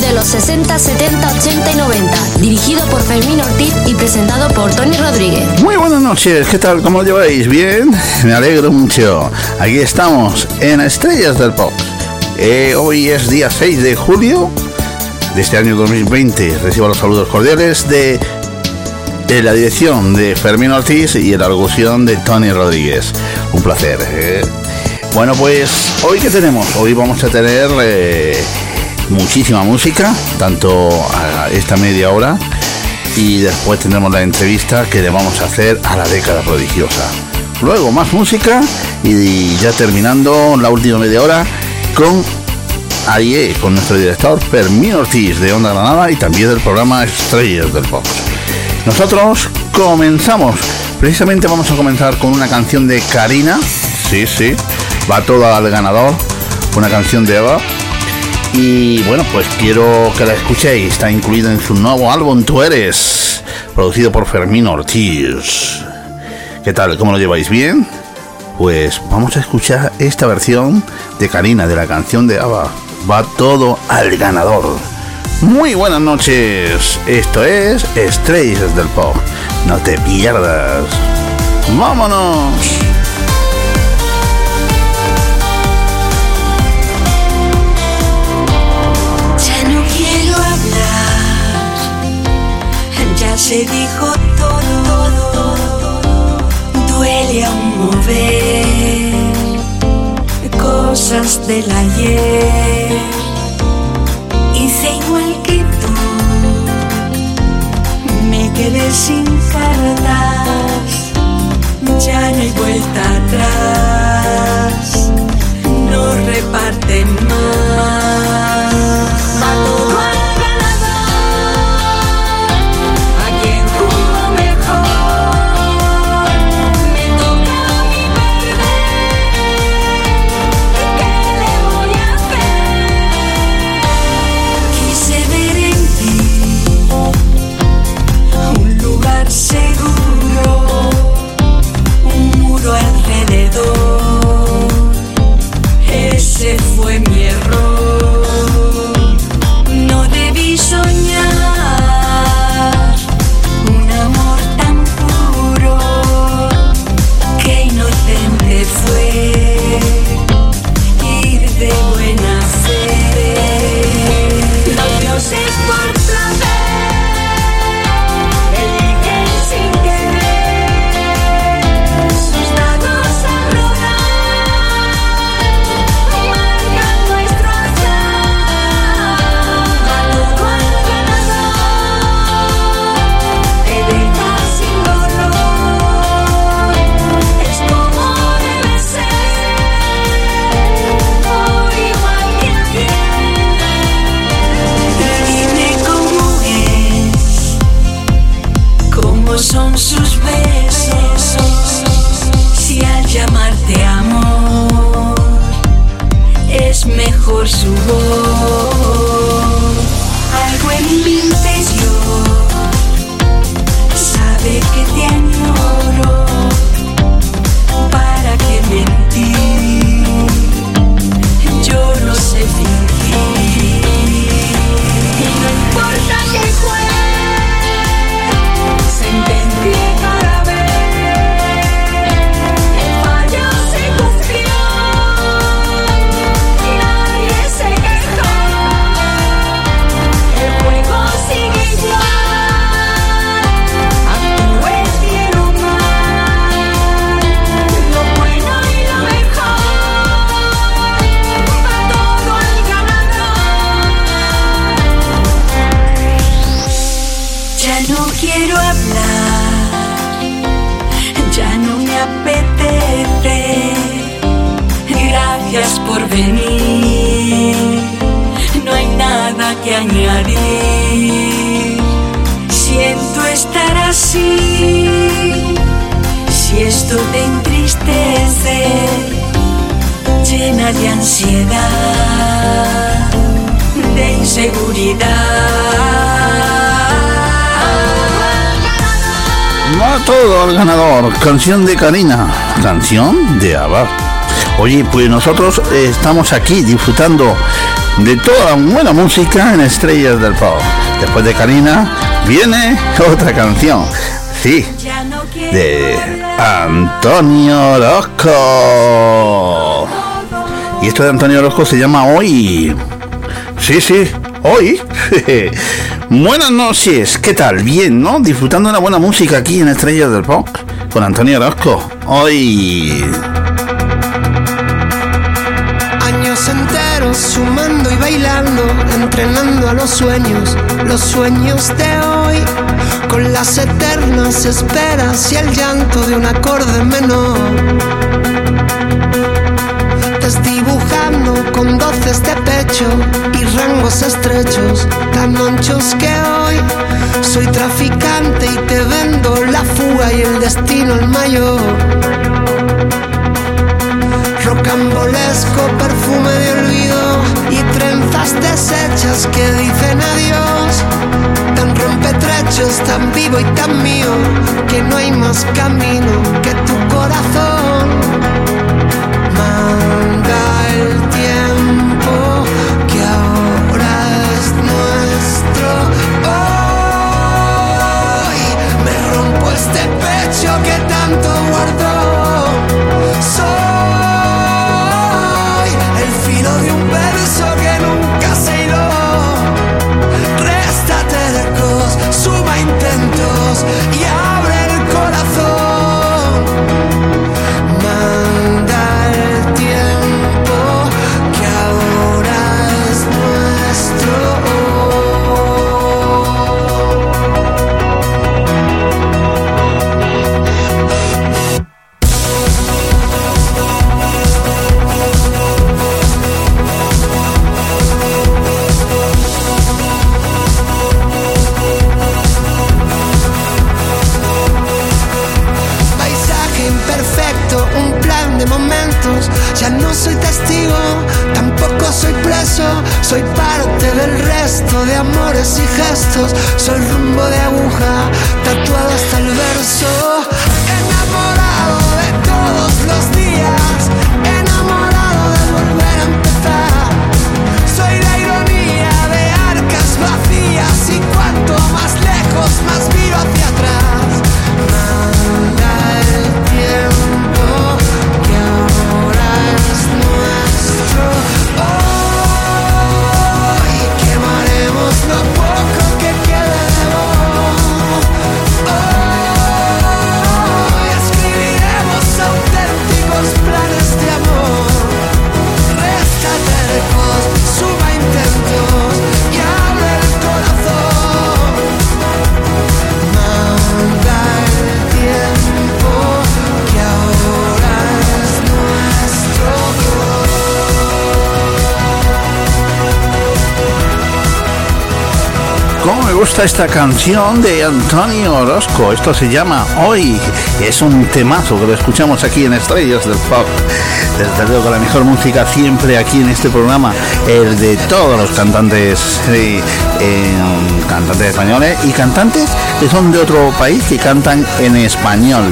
de los 60, 70, 80 y 90. Dirigido por Fermín Ortiz y presentado por Tony Rodríguez. Muy buenas noches, ¿qué tal? ¿Cómo lleváis? ¿Bien? Me alegro mucho. Aquí estamos en Estrellas del Pop. Eh, hoy es día 6 de julio de este año 2020. Recibo los saludos cordiales de, de la dirección de Fermín Ortiz y la locución de Tony Rodríguez. Un placer. ¿eh? Bueno, pues hoy que tenemos, hoy vamos a tener eh, muchísima música, tanto a esta media hora y después tendremos la entrevista que le vamos a hacer a la década prodigiosa. Luego más música y ya terminando la última media hora con AIE, con nuestro director Fermín Ortiz de Onda Granada y también del programa Estrellas del Pop. Nosotros comenzamos, precisamente vamos a comenzar con una canción de Karina, sí, sí, va todo al ganador, una canción de Eva. Y bueno, pues quiero que la escuchéis, está incluida en su nuevo álbum Tú Eres, producido por Fermín Ortiz. ¿Qué tal? ¿Cómo lo lleváis? ¿Bien? Pues vamos a escuchar esta versión de Karina de la canción de Ava. Va todo al ganador. Muy buenas noches. Esto es Estrellas del Pop. No te pierdas. ¡Vámonos! Se dijo todo, duele aún mover cosas del ayer. Hice igual que tú, me quedé sin cartas, ya no hay vuelta atrás, no reparten más. Canción de Karina, canción de ABBA. Oye, pues nosotros estamos aquí disfrutando de toda buena música en Estrellas del Pop. Después de Karina viene otra canción. Sí, de Antonio Orozco. Y esto de Antonio Orozco se llama Hoy. Sí, sí, hoy. Buenas noches, ¿qué tal? Bien, ¿no? Disfrutando de una buena música aquí en Estrellas del Pop con Antonio Orozco. Hoy. Años enteros sumando y bailando, entrenando a los sueños, los sueños de hoy, con las eternas esperas y el llanto de un acorde menor. Con doces de pecho y rangos estrechos, tan anchos que hoy soy traficante y te vendo la fuga y el destino el mayor rocambolesco perfume de olvido y trenzas deshechas que dicen adiós. Tan rompetrechos, tan vivo y tan mío, que no hay más camino que tu corazón. Manda el tiempo pecho que tanto Soy parte del resto de amores y gestos. Soy rumbo de aguja, tatuado hasta el verso. Esta canción de Antonio Orozco? Esto se llama Hoy. Es un temazo que lo escuchamos aquí en Estrellas del Pop. Desde luego, la mejor música siempre aquí en este programa. El de todos los cantantes, cantantes españoles y cantantes que son de otro país que cantan en español.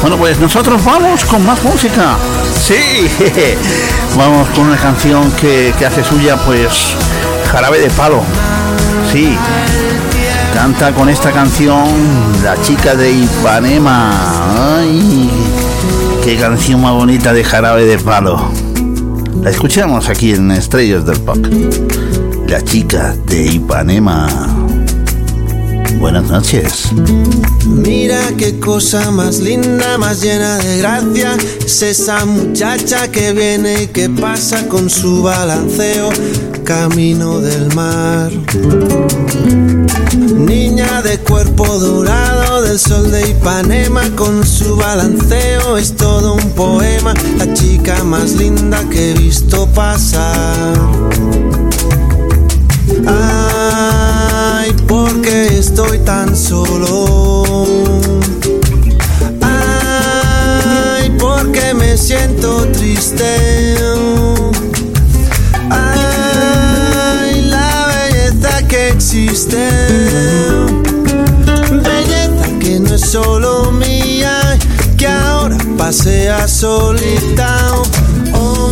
Bueno, pues nosotros vamos con más música. Sí, vamos con una canción que hace suya, pues, Jarabe de Palo. Sí, canta con esta canción la chica de Ipanema. Ay, qué canción más bonita de Jarabe de Palo. La escuchamos aquí en Estrellas del Pop. La chica de Ipanema. Buenas noches. Mira qué cosa más linda, más llena de gracia. Es esa muchacha que viene y que pasa con su balanceo camino del mar. Niña de cuerpo dorado del sol de Ipanema con su balanceo es todo un poema. La chica más linda que he visto pasar. Ay, porque estoy tan solo. Ay, porque me siento triste. Belleza que no es solo mía, que ahora pasea solita.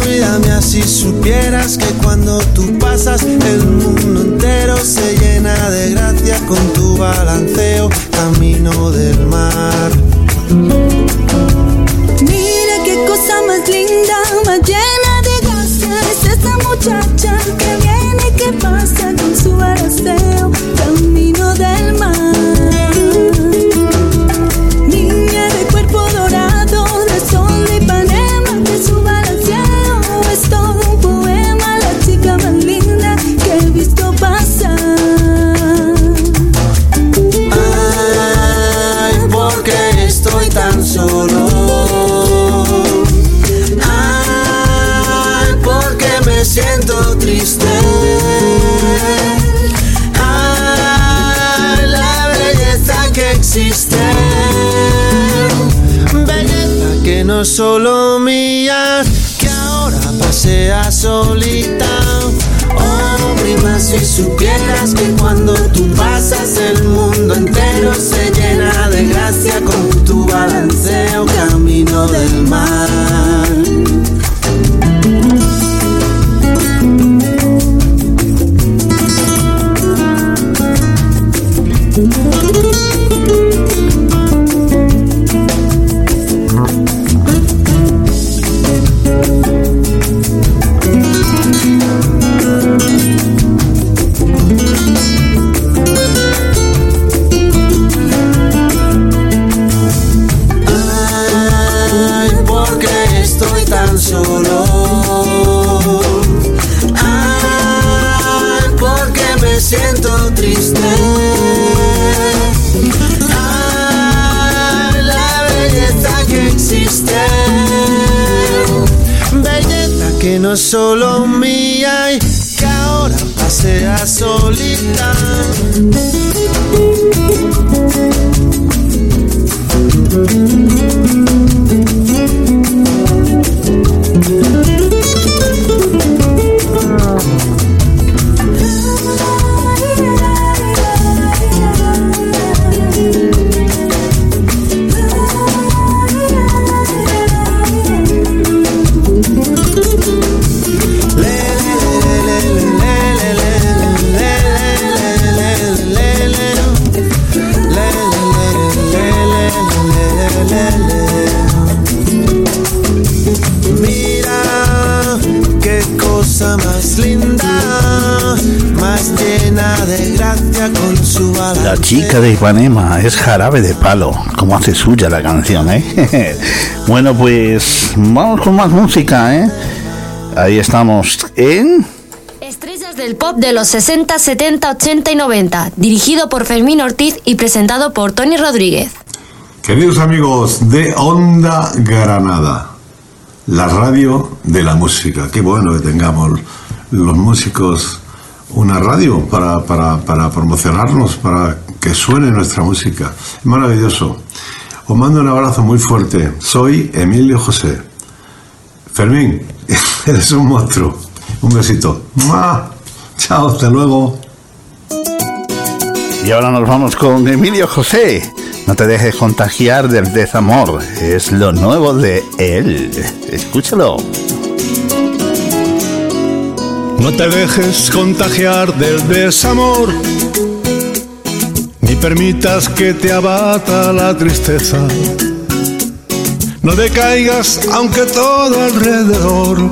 Mírame así supieras que cuando tú pasas el mundo entero se llena de gracia con tu balanceo camino del mar. No solo mía, que ahora pasea solita. Oh, prima, si supieras que cuando tú pasas el mundo entero se llena de gracia con tu balanceo camino del mar. Chica de Ipanema es jarabe de palo, como hace suya la canción, ¿eh? bueno, pues vamos con más música, ¿eh? Ahí estamos en... Estrellas del pop de los 60, 70, 80 y 90, dirigido por Fermín Ortiz y presentado por Tony Rodríguez. Queridos amigos de Onda Granada, la radio de la música. Qué bueno que tengamos los músicos una radio para, para, para promocionarnos, para que suene nuestra música. Es maravilloso. Os mando un abrazo muy fuerte. Soy Emilio José. Fermín, eres un monstruo. Un besito. ¡Mua! Chao, hasta luego. Y ahora nos vamos con Emilio José. No te dejes contagiar del desamor. Es lo nuevo de él. Escúchalo. No te dejes contagiar del desamor, ni permitas que te abata la tristeza. No decaigas aunque todo alrededor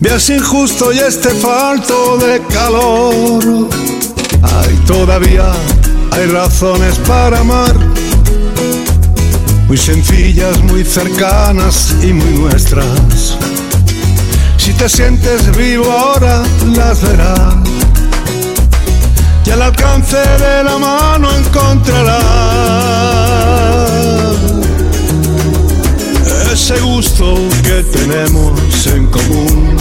veas injusto y esté falto de calor. Hay todavía hay razones para amar, muy sencillas, muy cercanas y muy nuestras. Si te sientes vivo ahora, las verás. Y al alcance de la mano encontrarás ese gusto que tenemos en común.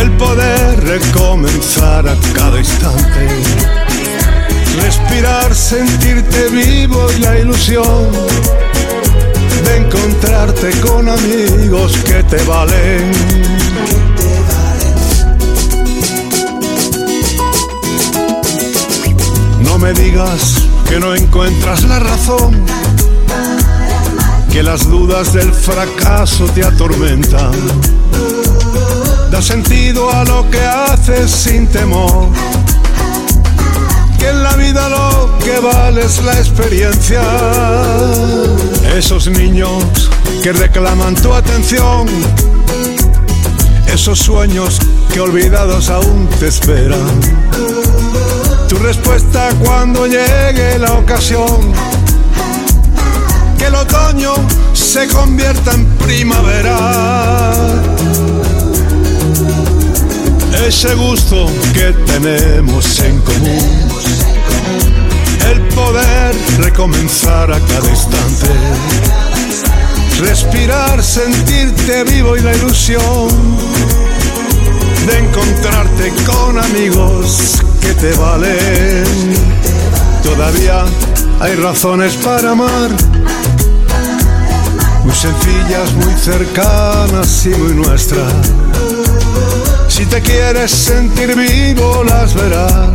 El poder recomenzar a cada instante. Respirar, sentirte vivo y la ilusión de encontrarte con amigos que te valen. No me digas que no encuentras la razón, que las dudas del fracaso te atormentan. Da sentido a lo que haces sin temor. Que en la vida lo que vale es la experiencia. Esos niños que reclaman tu atención. Esos sueños que olvidados aún te esperan. Tu respuesta cuando llegue la ocasión que el otoño se convierta en primavera. Ese gusto que tenemos en común, el poder recomenzar a cada instante, respirar, sentirte vivo y la ilusión de encontrarte con amigos que te valen. Todavía hay razones para amar muy sencillas, muy cercanas y muy nuestras. Si te quieres sentir vivo, las verás.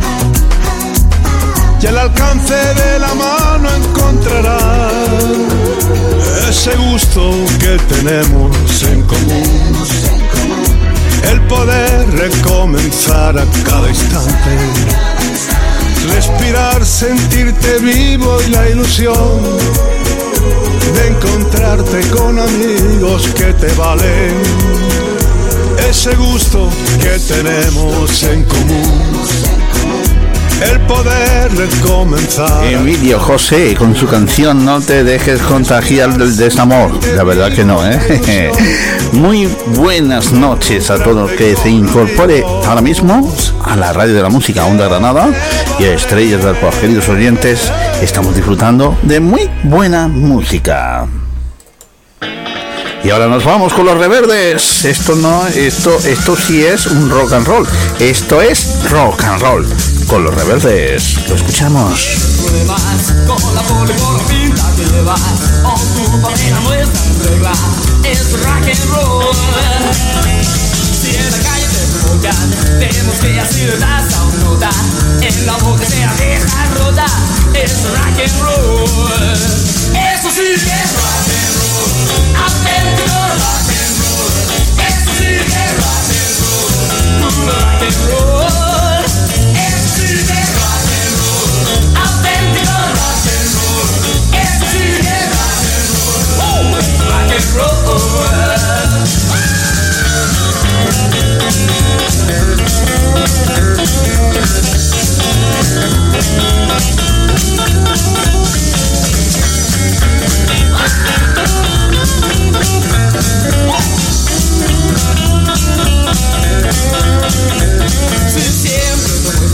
Y al alcance de la mano encontrarás ese gusto que tenemos en común. El poder recomenzar a cada instante. Respirar, sentirte vivo y la ilusión de encontrarte con amigos que te valen. Ese gusto que tenemos en común. El poder recomenzar. Emilio José con su canción No te dejes contagiar del desamor. La verdad que no, ¿eh? Muy buenas noches a todos que se incorpore ahora mismo a la radio de la música Onda Granada y a Estrellas del Pop. Queridos oyentes, estamos disfrutando de muy buena música. Y ahora nos vamos con los reverdes. Esto no, esto, esto sí es un rock and roll. Esto es rock and roll con los reverdes. Lo escuchamos. Es and roll Tenemos que a un nota En la boca se la deja Es rock and roll Eso sí que es rock and roll Auténtico rock and roll Eso sí que es Rock and roll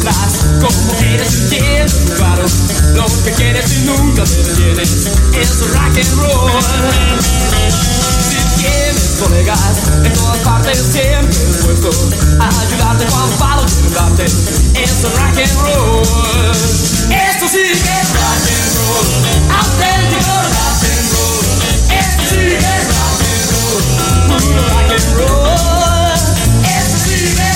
muestras como eres claro Lo que quieres y nunca te detienes. Es rock and roll. Si tienes colegas en todas partes siempre dispuestos a ayudarte cuando paro de darte es rock and roll. Esto sí que es rock and roll. Auténtico rock and roll. Esto sí que es rock and roll. Puro rock and roll. Esto sí que es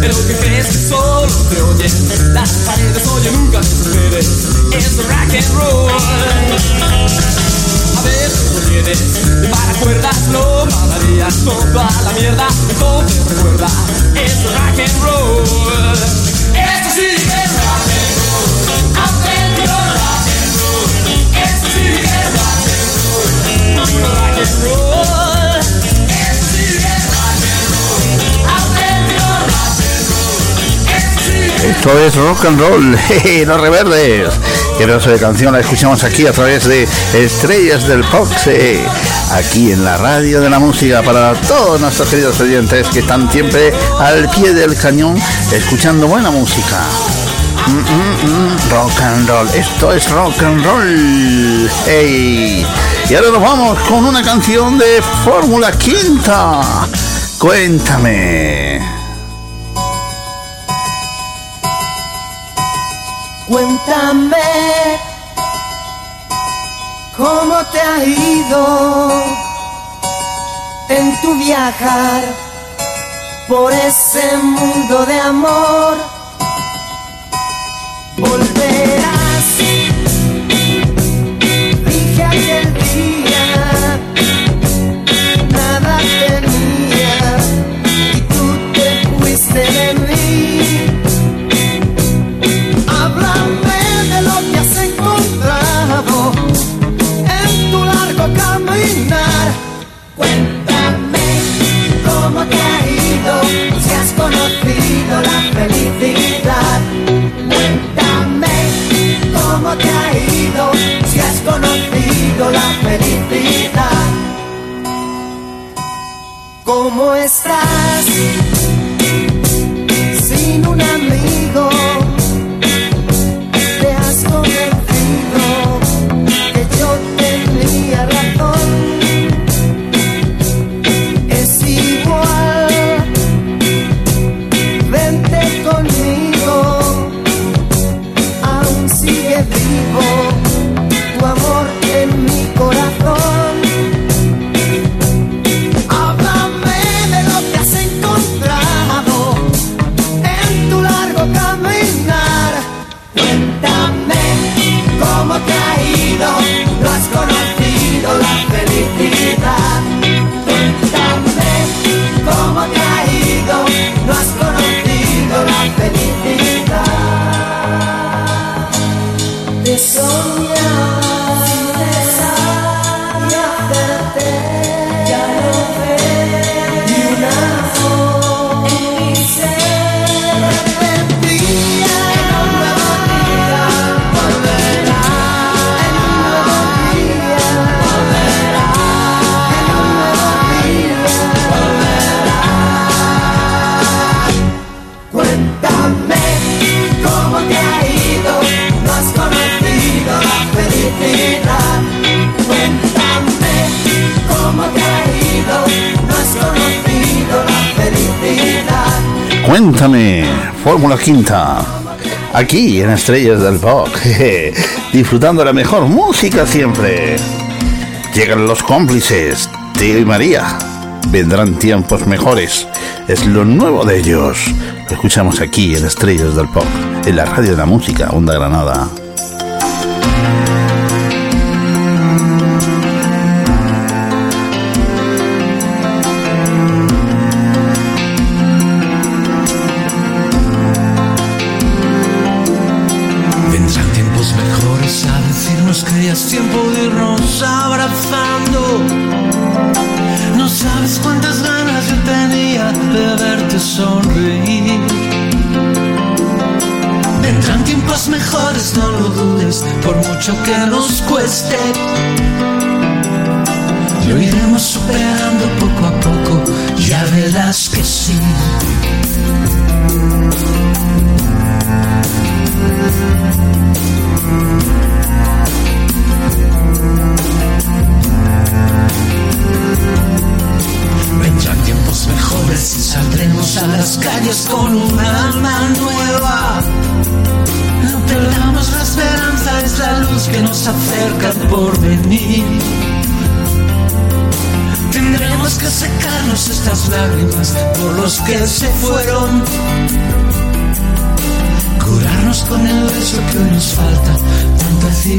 pero que crees que solo te oyen Las paredes oyen, nunca te Es rock and roll. A veces lo tienes para cuerdas Lo mandarías todo a la mierda Entonces recuerda. Es rock and roll. Esto sí es rock and roll. Auténtico rock and roll. Esto sí es rock and roll. Rock and roll Esto es rock and roll, no reverdes. Que pedazo de canción la escuchamos aquí a través de Estrellas del Pop, aquí en la radio de la música para todos nuestros queridos oyentes que están siempre al pie del cañón escuchando buena música. Mm, mm, mm, rock and roll, esto es rock and roll. Hey. Y ahora nos vamos con una canción de Fórmula Quinta. Cuéntame. Cuéntame cómo te ha ido en tu viajar por ese mundo de amor. Volver. conocido la felicidad. Cuéntame cómo te ha ido, si has conocido la felicidad. ¿Cómo estás? Fórmula Quinta, aquí en Estrellas del Pop, disfrutando la mejor música siempre. Llegan los cómplices, Tío y María, vendrán tiempos mejores, es lo nuevo de ellos. Lo escuchamos aquí en Estrellas del Pop, en la radio de la música, Onda Granada.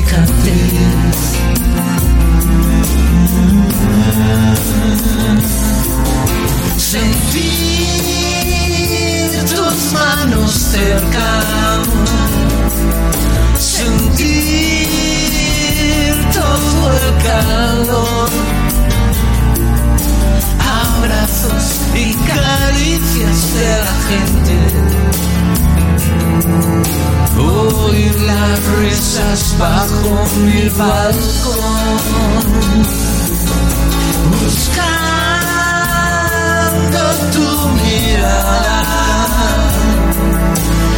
café. balcón. Buscando tu mirada.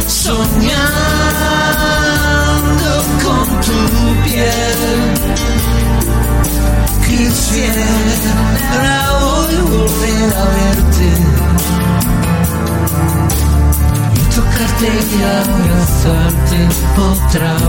Soñando con tu piel. Quisiera hoy volver a verte. Y tocarte y abrazarte otra vez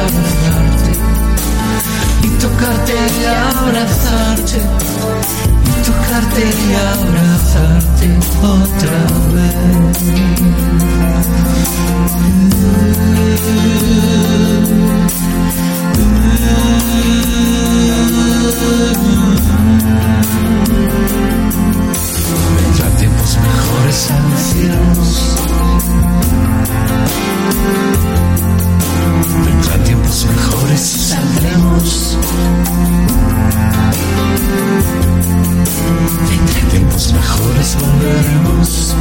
abrazarte. Y tocarte y abrazarte. Y tocarte y abrazarte otra vez. Volveremos.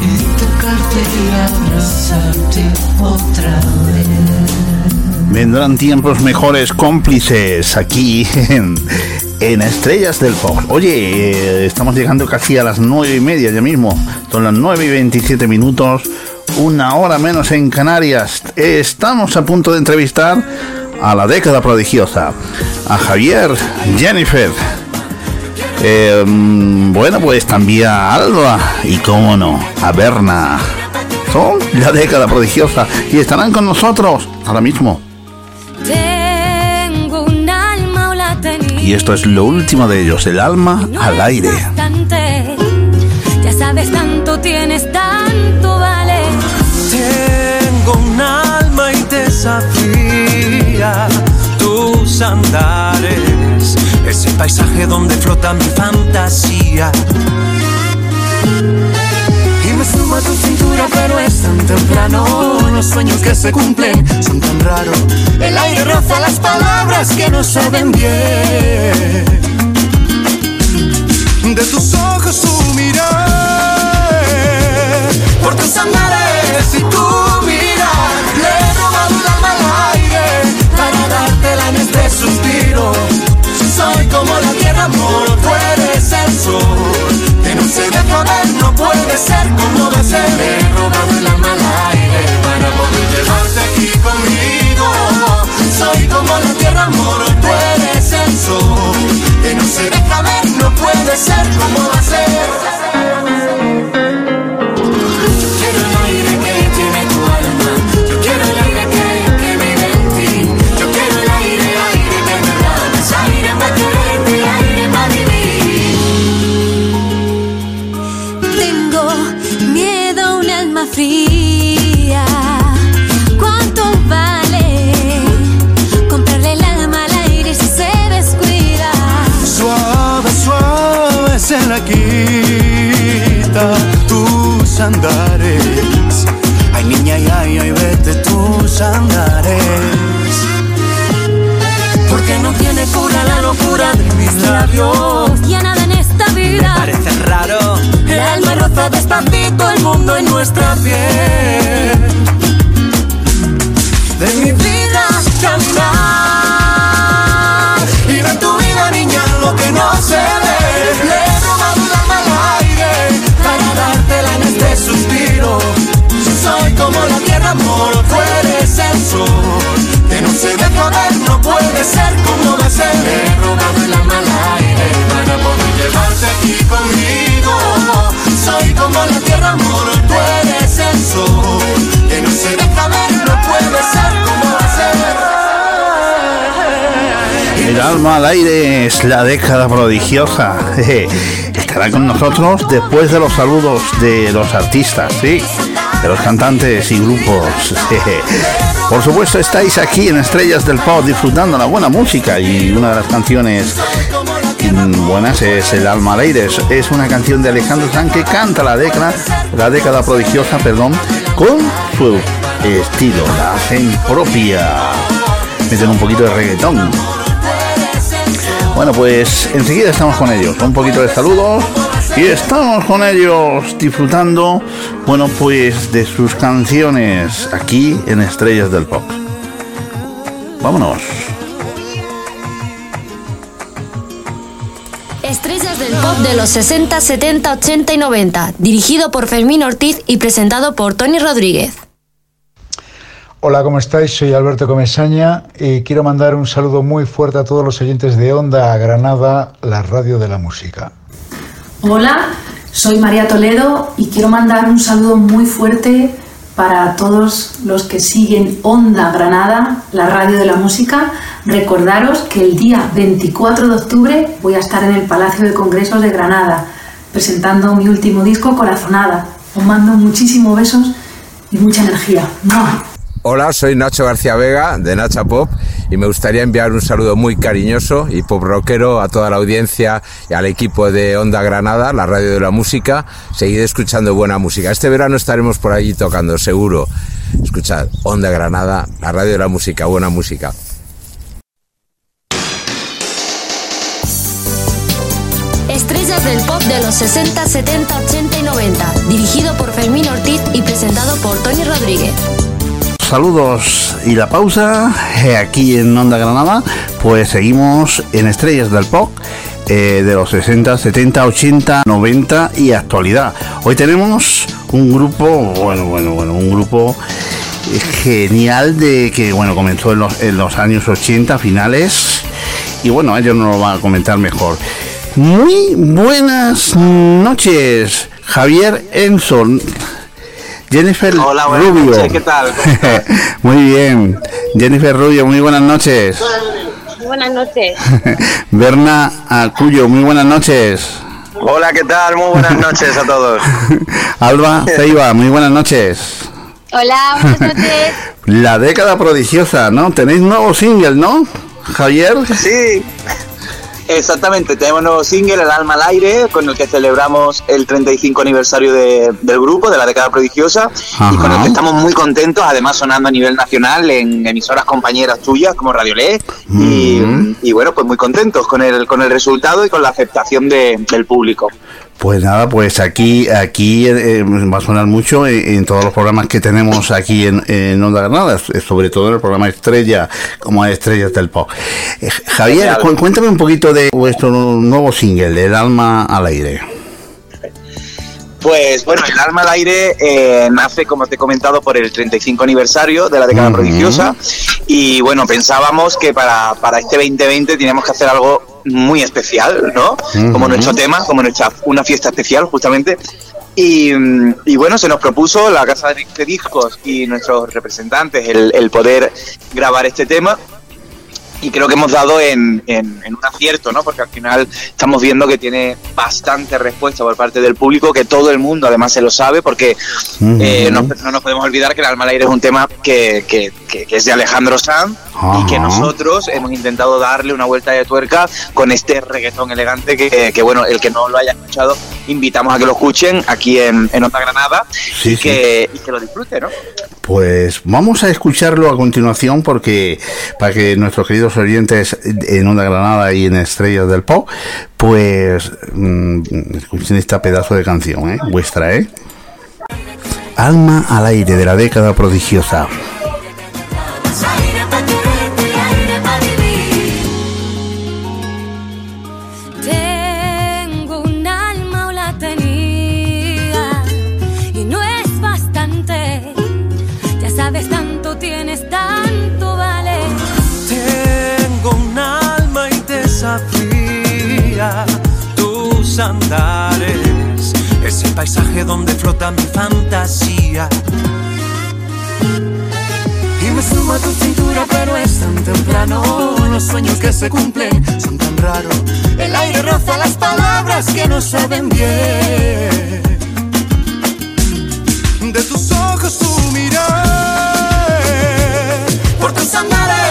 Y tocarte y abrazarte otra vez. Vendrán tiempos mejores cómplices aquí en, en Estrellas del Pop. Oye, eh, estamos llegando casi a las nueve y media ya mismo. Son las 9 y 27 minutos, una hora menos en Canarias. Estamos a punto de entrevistar a la década prodigiosa, a Javier, Jennifer. eh, mm, bueno, pues también a Alba y, cómo no, a Berna. Son la década prodigiosa y estarán con nosotros ahora mismo. Y esto es lo último de ellos, el alma al aire. Tus andares, ese paisaje donde flota mi fantasía. Y me sumo a tu cintura, pero es tan temprano. Los sueños que se cumplen son tan raros. El aire roza las palabras que no saben bien. De tus ojos tu mirar, por tus andares y tu Soy como la tierra, amor, tú eres el sol, que no se deja ver, no puede ser como a ser. He robado el alma al aire para poder llevarte aquí conmigo. Soy como la tierra, amor, tú eres el sol, que no se deja ver, no puede ser como va a ser. Andares. Ay, niña, ay, ay, ay, vete tus andares. Porque no tiene cura la locura de mis labios. Ya nada en esta vida. Parece raro. El alma roza despacito el mundo en nuestra piel. De mi El alma al aire es la década prodigiosa. Estará con nosotros después de los saludos de los artistas, ¿sí? De los cantantes y grupos. Por supuesto estáis aquí en Estrellas del Pop disfrutando la buena música y una de las canciones buenas es El alma al aire. Es, es una canción de Alejandro Sanz que canta la década, la década prodigiosa, perdón, con su estilo, la hacen propia. Meten un poquito de reggaetón. Bueno, pues enseguida estamos con ellos. Un poquito de saludos y estamos con ellos disfrutando, bueno, pues de sus canciones aquí en Estrellas del Pop. Vámonos. Estrellas del pop de los 60, 70, 80 y 90, dirigido por Fermín Ortiz y presentado por Tony Rodríguez. Hola, ¿cómo estáis? Soy Alberto Comesaña y quiero mandar un saludo muy fuerte a todos los oyentes de Onda Granada, la radio de la música. Hola, soy María Toledo y quiero mandar un saludo muy fuerte para todos los que siguen Onda Granada, la radio de la música. Recordaros que el día 24 de octubre voy a estar en el Palacio de Congresos de Granada presentando mi último disco Corazonada. Os mando muchísimos besos y mucha energía. ¡Mua! Hola, soy Nacho García Vega de Nacha Pop y me gustaría enviar un saludo muy cariñoso y pop rockero a toda la audiencia y al equipo de Onda Granada, la radio de la música. Seguid escuchando buena música. Este verano estaremos por allí tocando, seguro. Escuchad, Onda Granada, la radio de la música, buena música. Estrellas del pop de los 60, 70, 80 y 90, dirigido por Fermín Ortiz y presentado por Tony Rodríguez. Saludos y la pausa eh, aquí en Onda Granada, pues seguimos en Estrellas del Pop eh, de los 60, 70, 80, 90 y actualidad. Hoy tenemos un grupo, bueno, bueno, bueno, un grupo genial de que, bueno, comenzó en los, en los años 80 finales y bueno, ellos nos lo van a comentar mejor. Muy buenas noches, Javier Enson. Jennifer Hola, buenas Rubio. noches, ¿qué tal? Muy bien. Jennifer Rubio, muy buenas noches. Buenas noches. Berna Acuyo, muy buenas noches. Hola, ¿qué tal? Muy buenas noches a todos. Alba Ceiba, muy buenas noches. Hola, buenas noches. La década prodigiosa, ¿no? Tenéis nuevo single, ¿no? Javier. Sí, exactamente. Tenemos un nuevo single, El alma al aire, con el que celebramos el 35 aniversario de- del grupo, de la década prodigiosa, y con el que estamos muy contentos, además sonando a nivel nacional en emisoras compañeras tuyas como Radio Le. Y, y bueno, pues muy contentos con el, con el resultado y con la aceptación de- del público. Pues nada, pues aquí aquí eh, va a sonar mucho en, en todos los programas que tenemos aquí en, en Onda Granada, eh, sobre todo en el programa Estrella, como Estrellas del Pop. Eh, Javier, cuéntame un poquito de vuestro nuevo single, El alma al aire. Pues bueno, el alma al aire eh, nace, como te he comentado, por el 35 aniversario de la década prodigiosa. Y bueno, pensábamos que para, para este 2020 teníamos que hacer algo muy especial, ¿no? Como nuestro tema, como nuestra una fiesta especial, justamente. Y, mm, y bueno, se nos propuso la casa de de discos y nuestros representantes el, el poder grabar este tema y creo que hemos dado en, en- en un acierto, ¿no? Porque al final estamos viendo que tiene bastante respuesta por parte del público, que todo el mundo además se lo sabe, porque eh, no, no nos podemos olvidar que el alma al aire es un tema que, que- que- que es de Alejandro Sanz y que nosotros hemos intentado darle una vuelta de tuerca con este reggaetón elegante que, que, bueno, el que no lo haya escuchado, invitamos a que lo escuchen aquí en, en Onda Granada Sí, y, sí. que, y que lo disfruten, ¿no? Pues vamos a escucharlo a continuación porque para que nuestros queridos oyentes en Onda Granada y en Estrellas del Pop, pues mm, escuchen esta pedazo de canción, ¿eh? Vuestra, ¿eh? Alma al aire de la década prodigiosa. Tus andares. Es el paisaje donde flota mi fantasía. Y me suma tu cintura, pero es tan temprano. Los sueños que se cumplen son tan raros. El aire roza las palabras que no saben bien. De tus ojos tu mirar, por tus andares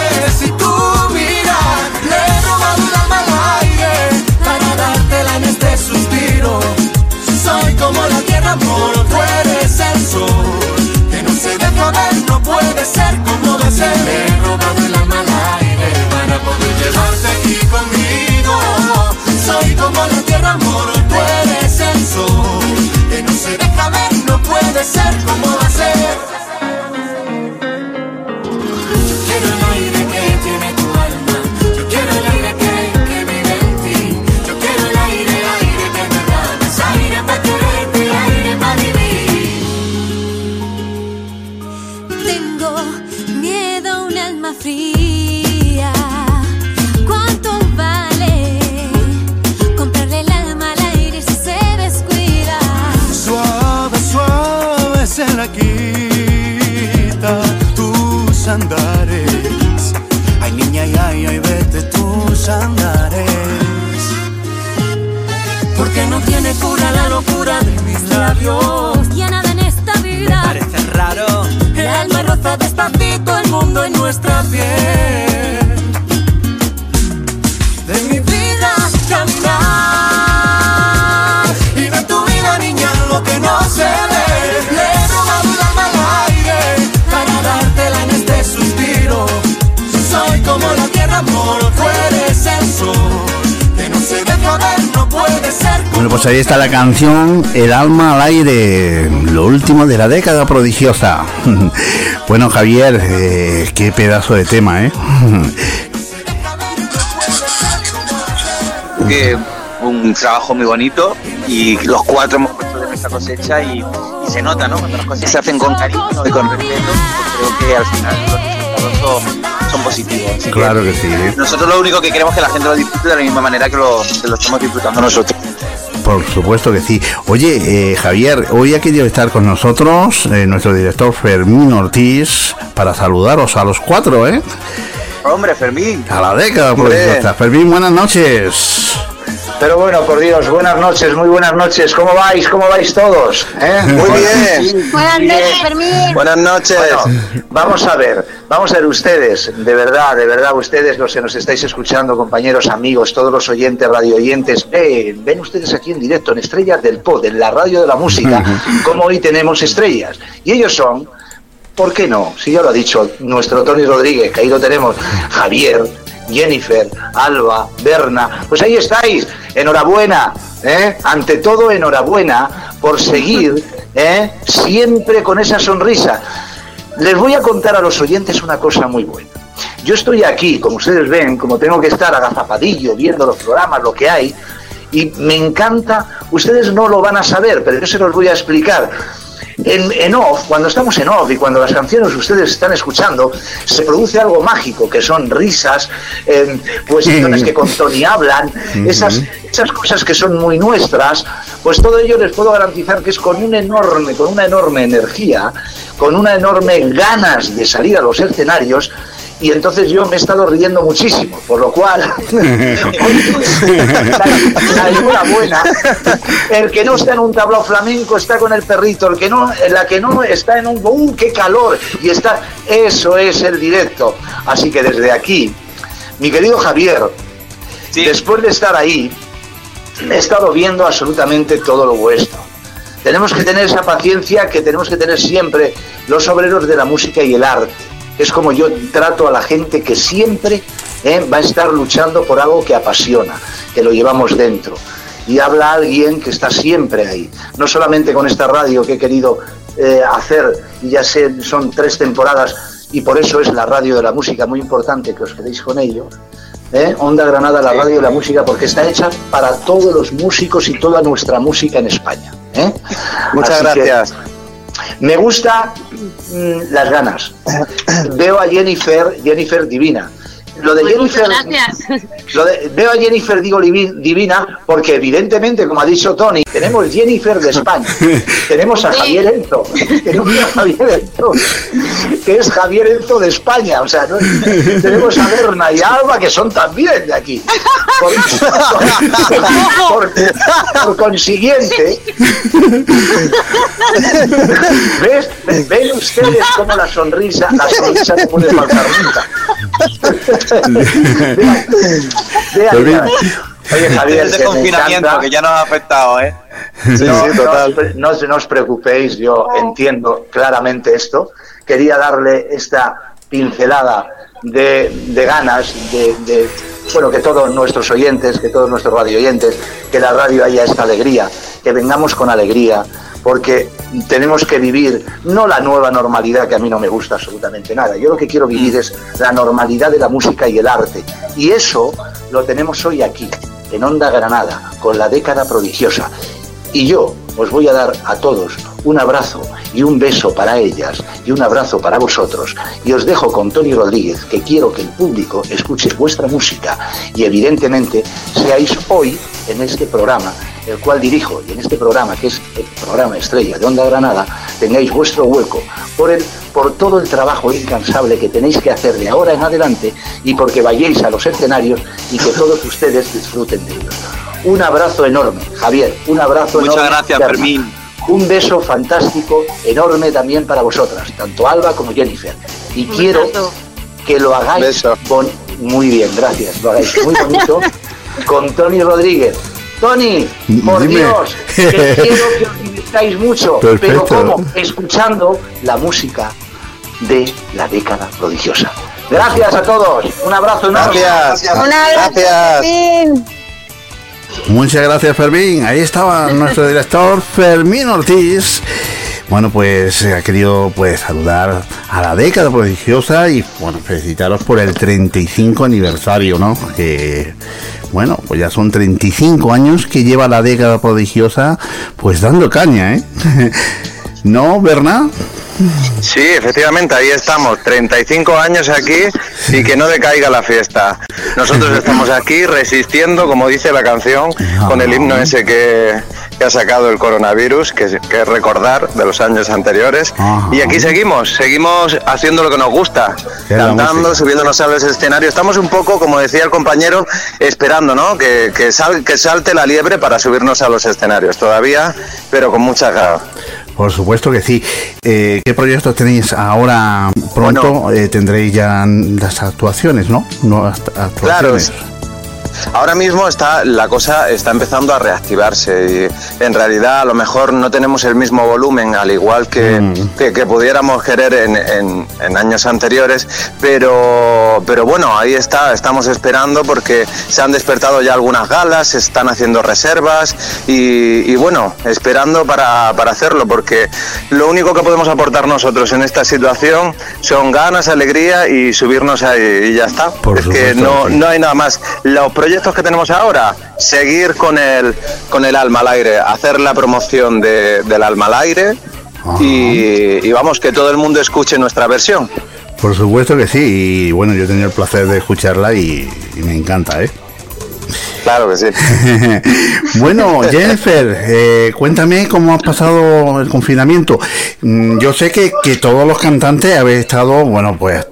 puede ser como de ser. Le he robado el alma al aire para poder llevarte aquí conmigo. Soy como la tierra, amor, tú eres el sol que no se deja ver, no puede ser como va a ser. Andares. Ay, niña, ay, ay, ay, vete tus andares. Porque no tiene cura la locura de mis labios. Y nada en esta vida Parece raro. Roza despacito el mundo en nuestra piel. De mi vida caminar. Y de tu vida, niña, lo que no se ve. Le he robado el alma al aire para dártela en este suspiro. Soy como la tierra, amor, tú eres el sol. Que no se deja ver, no Bueno, pues ahí está la canción El alma al aire, lo último de la década prodigiosa. Bueno, Javier, eh, qué pedazo de tema, ¿eh? que un trabajo muy bonito y los cuatro hemos puesto de nuestra cosecha y, y se nota, ¿no? Cuando las cosas se hacen con cariño y con respeto, pues creo que al final los resultados son, son positivos. Así que Claro que sí, ¿eh? Nosotros lo único que queremos es que la gente lo disfrute de la misma manera que lo, que lo estamos disfrutando nosotros. Por supuesto que sí. Oye, eh, Javier, hoy ha querido estar con nosotros eh, nuestro director Fermín Ortiz para saludaros a los cuatro, ¿eh? Hombre, Fermín. A la década Hombre. prodigiosa. Fermín, buenas noches. Pero bueno, por Dios, buenas noches, muy buenas noches. ¿Cómo vais? ¿Cómo vais todos? ¿Eh? Muy bien. Buenas noches, Fermín. Buenas noches. Bueno, vamos a ver, vamos a ver ustedes, de verdad, de verdad, ustedes los que nos estáis escuchando, compañeros, amigos, todos los oyentes, radio oyentes, ven, ven ustedes aquí en directo en Estrellas del Pod, en la radio de la música, como hoy tenemos estrellas. Y ellos son, ¿por qué no? Si ya lo ha dicho nuestro Tony Rodríguez, que ahí lo tenemos, Javier, Jennifer, Alba, Berna, pues ahí estáis, enhorabuena, ¿eh? ante todo enhorabuena por seguir ¿eh? siempre con esa sonrisa. Les voy a contar a los oyentes una cosa muy buena. Yo estoy aquí, como ustedes ven, como tengo que estar agazapadillo, viendo los programas, lo que hay, y me encanta, ustedes no lo van a saber, pero yo se los voy a explicar. En, en off, cuando estamos en off y cuando las canciones ustedes están escuchando, se produce algo mágico, que son risas, eh, cuestiones que con Tony hablan, esas, esas cosas que son muy nuestras, pues todo ello les puedo garantizar que es con un enorme, con una enorme energía, con una enorme ganas de salir a los escenarios, y entonces yo me he estado riendo muchísimo, por lo cual la enhorabuena. El que no está en un tablao flamenco está con el perrito, el que no, la que no está en un ¡uh, qué calor! Y está, eso es el directo. Así que desde aquí, mi querido Javier, después de estar ahí, he estado viendo absolutamente todo lo vuestro. Tenemos que tener esa paciencia que tenemos que tener siempre los obreros de la música y el arte. Es como yo trato a la gente que siempre eh, va a estar luchando por algo que apasiona, que lo llevamos dentro. Y habla alguien que está siempre ahí. No solamente con esta radio que he querido eh, hacer, y ya sé, son tres temporadas, y por eso es la radio de la música muy importante que os quedéis con ello. ¿eh? Onda Granada, la radio de la música, porque está hecha para todos los músicos y toda nuestra música en España. Muchas Así que gracias. Me gusta mm, las ganas. Veo a Jennifer, Jennifer divina. Lo de Pues Jennifer, muchas gracias. lo de- veo a Jennifer digo divina porque evidentemente, como ha dicho Tony, tenemos Jennifer de España, tenemos a Sí. Javier Enzo, tenemos a Javier Enzo, que es Javier Enzo de España, o sea, no- tenemos a Berna y a Alba que son también de aquí. Por, por- por consiguiente, ¿ves? ven ustedes cómo la sonrisa, la sonrisa no puede faltar nunca. Oye, Javier, Este confinamiento encanta. que ya nos ha afectado, ¿eh? no, no, no os- no os preocupéis, yo entiendo claramente esto. Quería darle esta pincelada de, de ganas, de, de, bueno, que todos nuestros oyentes, que todos nuestros radio oyentes, que la radio haya esta alegría, que vengamos con alegría, porque tenemos que vivir no la nueva normalidad que a mí no me gusta absolutamente nada. Yo lo que quiero vivir es la normalidad de la música y el arte. Y eso lo tenemos hoy aquí, en Onda Granada, con la década prodigiosa. Y yo os voy a dar a todos un abrazo y un beso para ellas y un abrazo para vosotros. Y os dejo con Tony Rodríguez, que quiero que el público escuche vuestra música y evidentemente seáis hoy en este programa, el cual dirijo, y en este programa, que es el programa estrella de Onda Granada, tengáis vuestro hueco por, el, por todo el trabajo incansable que tenéis que hacer de ahora en adelante y porque vayáis a los escenarios y que todos ustedes disfruten de ellos. Un abrazo enorme, Javier, un abrazo Muchas enorme. gracias, Berna. Fermín. Un beso fantástico, enorme también para vosotras, tanto Alba como Jennifer. Y quiero que lo hagáis con... Muy bien, gracias. Lo hagáis muy bonito con Tony Rodríguez. Tony, por Dime. Dios, que quiero que os divirtáis mucho, pero. ¿cómo? Escuchando la música de la década prodigiosa. Gracias a todos. Un abrazo enorme. Gracias. Un abrazo, Gracias. Muchas gracias, Fermín. Ahí estaba nuestro director Fermín Ortiz. Bueno, pues ha querido pues saludar a la década prodigiosa y bueno, felicitaros por el 35 aniversario, ¿no? Que bueno, pues ya son 35 años que lleva la década prodigiosa pues dando caña, ¿eh? ¿No, Berna? Sí, efectivamente, ahí estamos, 35 años aquí y que no decaiga la fiesta. Nosotros estamos aquí resistiendo, como dice la canción, con el himno ese que, que ha sacado el coronavirus, que, es- que recordar de los años anteriores. Y aquí seguimos, seguimos haciendo lo que nos gusta, cantando, subiéndonos a los escenarios. Estamos un poco, como decía el compañero, esperando, ¿no? Que, que, sal- que salte la liebre para subirnos a los escenarios. Todavía, pero con mucha ganas. Por supuesto que sí. Eh, ¿Qué proyectos tenéis ahora? Pronto eh, tendréis ya las actuaciones, ¿no? Claro, actuaciones. Ahora mismo está la cosa está empezando a reactivarse y en realidad a lo mejor no tenemos el mismo volumen al igual que, que, que pudiéramos querer en, en- en años anteriores, pero pero bueno ahí está estamos esperando porque se han despertado ya algunas galas, se están haciendo reservas y, y bueno esperando para, para hacerlo porque lo único que podemos aportar nosotros en esta situación son ganas, alegría y subirnos ahí y ya está. Por es que no, sí. no hay nada más. Los proyectos que tenemos ahora, seguir con el, con el alma al aire, hacer la promoción de- del alma al aire y, y vamos, que todo el mundo escuche nuestra versión. Por supuesto que sí. Y bueno, yo he tenido el placer de escucharla y, y me encanta, ¿eh? Claro que sí. bueno, Jennifer, eh, cuéntame cómo ha pasado el confinamiento. Mm, Yo sé que, que todos los cantantes habéis estado, bueno, pues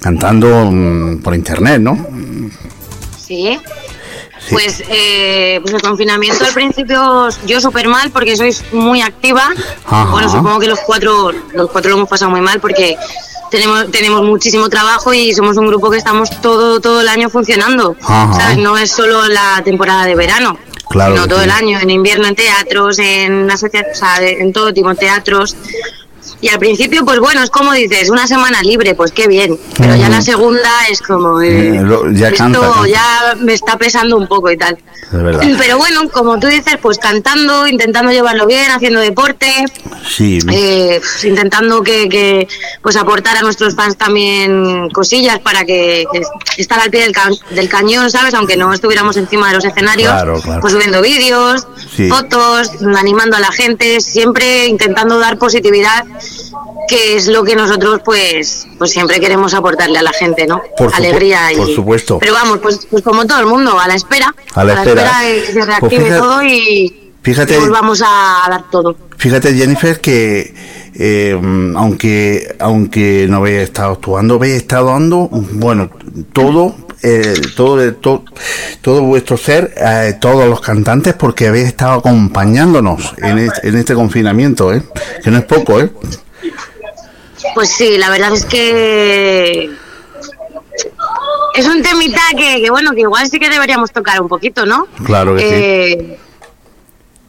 cantando mm, por internet, ¿no? Sí. Pues, eh, pues el confinamiento al principio yo súper mal porque sois muy activa. Ajá. Bueno, supongo que los cuatro, los cuatro lo hemos pasado muy mal porque tenemos, tenemos muchísimo trabajo y somos un grupo que estamos todo, todo el año funcionando. Ajá. ¿sabes? No es solo la temporada de verano, Claro sino todo sí. el año, en invierno en teatros, en asocia- o sea, en todo tipo de teatros. Y al principio, pues bueno, es como dices, una semana libre, pues qué bien. Pero ya la segunda es como, eh, Eh, ya esto canta, canta. ya me está pesando un poco y tal. Pero bueno, como tú dices, pues cantando, intentando llevarlo bien, haciendo deporte, Sí. eh, intentando que, que, pues aportar a nuestros fans también cosillas para que, que estar al pie del, ca- del cañón, ¿sabes? Aunque no estuviéramos encima de los escenarios, Claro, claro. pues subiendo vídeos, Sí. fotos, animando a la gente, siempre intentando dar positividad que es lo que nosotros pues pues siempre queremos aportarle a la gente, ¿no? Por Alegría y por supuesto. Pero vamos, pues, pues como todo el mundo, a la espera, A la espera. de que se Pues reactive fíjate- todo y, fíjate- y volvamos a dar todo. Fíjate, Jennifer, que eh, aunque aunque no habéis estado actuando, habéis estado dando, bueno, todo, eh, todo, de- to- todo vuestro ser, eh, todos los cantantes, porque habéis estado acompañándonos en este, en este confinamiento, ¿eh? Que no es poco, ¿eh? Pues sí, la verdad es que es un temita que, que, bueno, que igual sí que deberíamos tocar un poquito, ¿no? Claro que sí. Eh,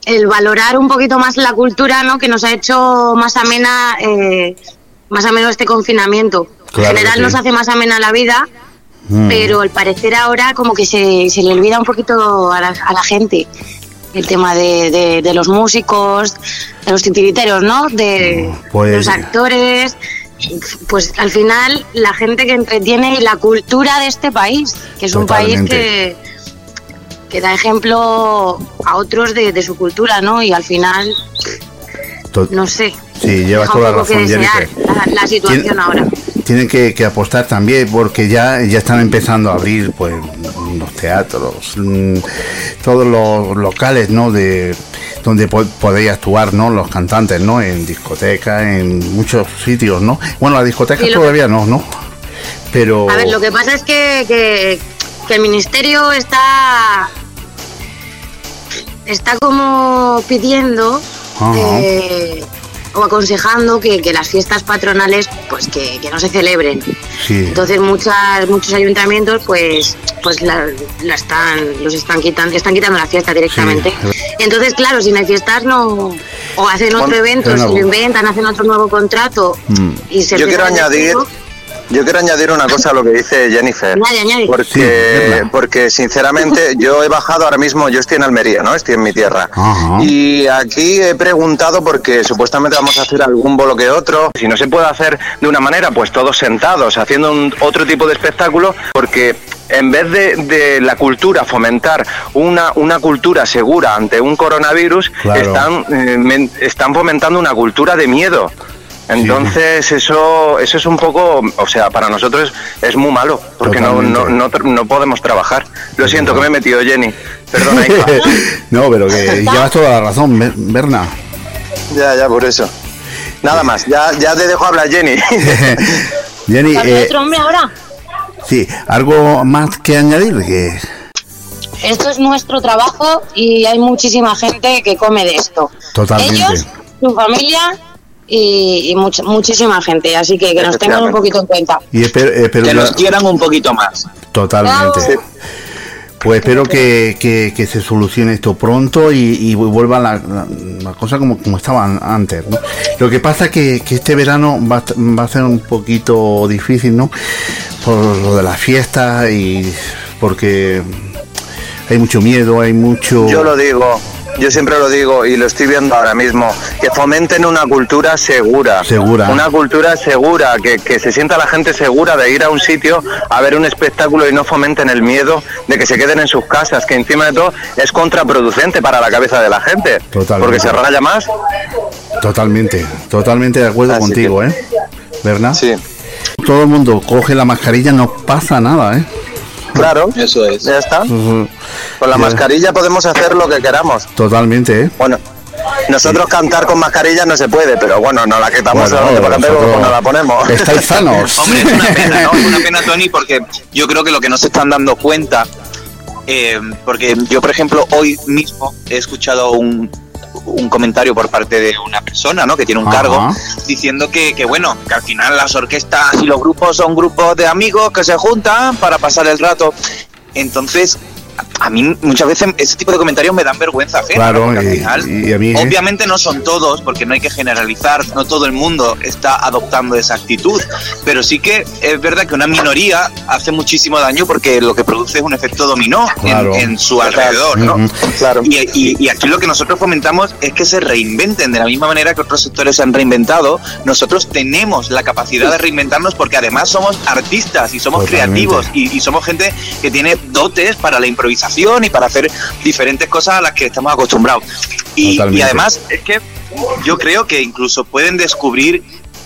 El valorar un poquito más la cultura, ¿no? Que nos ha hecho más amena, eh, más ameno este confinamiento. Claro en general sí. nos hace más amena la vida, Mm. pero al parecer ahora como que se, se le olvida un poquito a la, a la gente el tema de, de- de los músicos, de los titiriteros, ¿no? De, Pues- de los actores. Pues al final la gente que entretiene y la cultura de este país, que es un país que, que da ejemplo a otros de, de su cultura, ¿no? Y al final, no sé, Sí, llevas toda la que razón, desear Jennifer. la, la situación ahora. Tienen que, que apostar también porque ya, ya están empezando a abrir pues los teatros, mm, todos los locales, ¿no? De donde po- podéis actuar, ¿no? Los cantantes, ¿no? En discotecas, en muchos sitios, ¿no? Bueno, las discotecas Sí, lo- todavía no, ¿no? Pero A ver, lo que pasa es que, que, que el ministerio está está como pidiendo eh, o aconsejando que, que las fiestas patronales pues que, que no se celebren. sí, Entonces muchas muchos ayuntamientos pues pues la, la están los están quitando están quitando la fiesta directamente. Entonces claro si no hay fiestas no o hacen otro evento, se lo inventan, hacen otro nuevo contrato y se Yo quiero añadir, yo quiero añadir una cosa a lo que dice Jennifer. Porque, porque sinceramente yo he bajado ahora mismo, yo estoy en Almería, ¿no? Estoy en mi tierra. Y aquí he preguntado porque supuestamente vamos a hacer algún bolo que otro. Si no se puede hacer de una manera, pues todos sentados, haciendo un, otro tipo de espectáculo, porque en vez de, de la cultura fomentar una, una cultura segura ante un coronavirus, Claro. están, eh, men- están fomentando una cultura de miedo. Entonces eso eso es un poco, o sea, para nosotros es muy malo, porque no, no, no, no podemos trabajar. Lo siento que me he metido, Jenny. Perdona, no, pero que llevas toda la razón, Be- Berna. ya, ya, por eso. Nada más, ya, ya te dejo hablar, Jenny. Jenny, ¿Para eh, otro hombre ahora? sí, algo más que añadir que Esto es nuestro trabajo y hay muchísima gente que come de esto. Totalmente. Ellos, su familia y, y mucha- muchísima gente. Así que que nos tengan un poquito en cuenta. y espero, espero Que nos quieran un poquito más. Totalmente. Pues espero que, que- que se solucione esto pronto y, y vuelva la, la- la cosa como, como estaban antes. ¿no? Lo que pasa que, que este verano va, va a ser un poquito difícil, ¿no? Por lo de las fiestas y porque hay mucho miedo, hay mucho... Yo lo digo, yo siempre lo digo y lo estoy viendo ahora mismo, que fomenten una cultura segura. Segura. Una cultura segura, que, que se sienta la gente segura de ir a un sitio a ver un espectáculo y no fomenten el miedo de que se queden en sus casas, que encima de todo es contraproducente para la cabeza de la gente. Totalmente. Porque se raya más. Totalmente, totalmente de acuerdo contigo, ¿eh? ¿Verdad? Sí. Todo el mundo coge la mascarilla, no pasa nada, ¿eh? Claro. Eso es. Ya está. Con la Ya. mascarilla podemos hacer lo que queramos. Totalmente, ¿eh? Bueno, nosotros cantar con mascarilla no se puede, pero bueno, nos la quitamos Bueno, la pego, vosotros pues nos la ponemos. estáis sanos. Hombre, es una pena, ¿no? Es una pena, Tony, porque yo creo que lo que no se están dando cuenta, eh, porque yo, por ejemplo, hoy mismo he escuchado un, un comentario por parte de una persona, ¿no? Que tiene un Ajá. cargo, diciendo que, que, bueno, que al final las orquestas y los grupos son grupos de amigos que se juntan para pasar el rato. Entonces, a mí muchas veces ese tipo de comentarios me dan vergüenza ajena. Claro, y, final y a mí... ¿eh? Obviamente no son todos, porque no hay que generalizar, no todo el mundo está adoptando esa actitud, pero sí que es verdad que una minoría hace muchísimo daño porque lo que produce es un efecto dominó en- Claro. en, su alrededor, ¿no? Ujú. Y, y- y aquí lo que nosotros fomentamos es que se reinventen de la misma manera que otros sectores se han reinventado. Nosotros tenemos la capacidad de reinventarnos porque además somos artistas y somos Totalmente. creativos y, y somos gente que tiene dotes para la improvisación y para hacer diferentes cosas a las que estamos acostumbrados. Y, y además es que yo creo que incluso pueden descubrir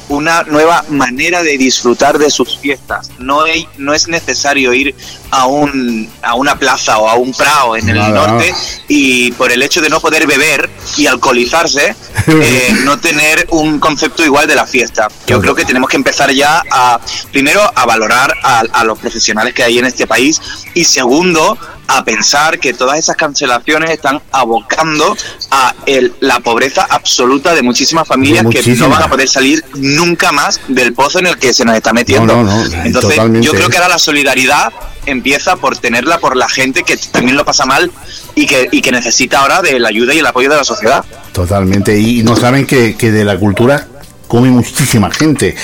una nueva manera de disfrutar de sus fiestas. No, hay, no es necesario ir a, un, a una plaza o a un prado en el Nada. norte y por el hecho de no poder beber y alcoholizarse, eh, no tener un concepto igual de la fiesta. Yo creo que tenemos que empezar ya a, primero, a valorar a, a los profesionales que hay en este país y segundo, a pensar que todas esas cancelaciones están abocando a el- la pobreza absoluta de muchísimas familias que no van a poder salir nunca más del pozo en el que se nos está metiendo. No, no, no, Entonces, totalmente. yo creo que ahora la solidaridad empieza por tenerla por la gente que también lo pasa mal y que, y que necesita ahora de la ayuda y el apoyo de la sociedad. Totalmente. Y no saben que, que de la cultura come muchísima gente.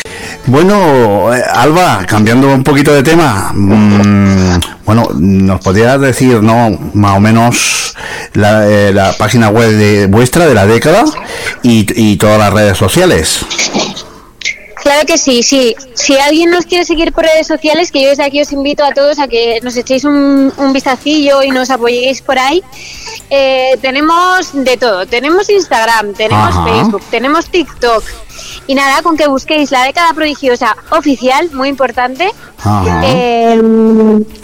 Bueno, eh, Alba, cambiando un poquito de tema, mm, bueno, ¿nos podrías decir, no, más o menos la, eh, la página web de vuestra de la década y, y todas las redes sociales? Claro que sí, sí. Si alguien nos quiere seguir por redes sociales, que yo desde aquí os invito a todos a que nos echéis un, un vistacillo y nos apoyéis por ahí. Eh, tenemos de todo. Tenemos Instagram, tenemos Ajá. Facebook, tenemos TikTok. Y nada, con que busquéis la década prodigiosa oficial, muy importante. Eh,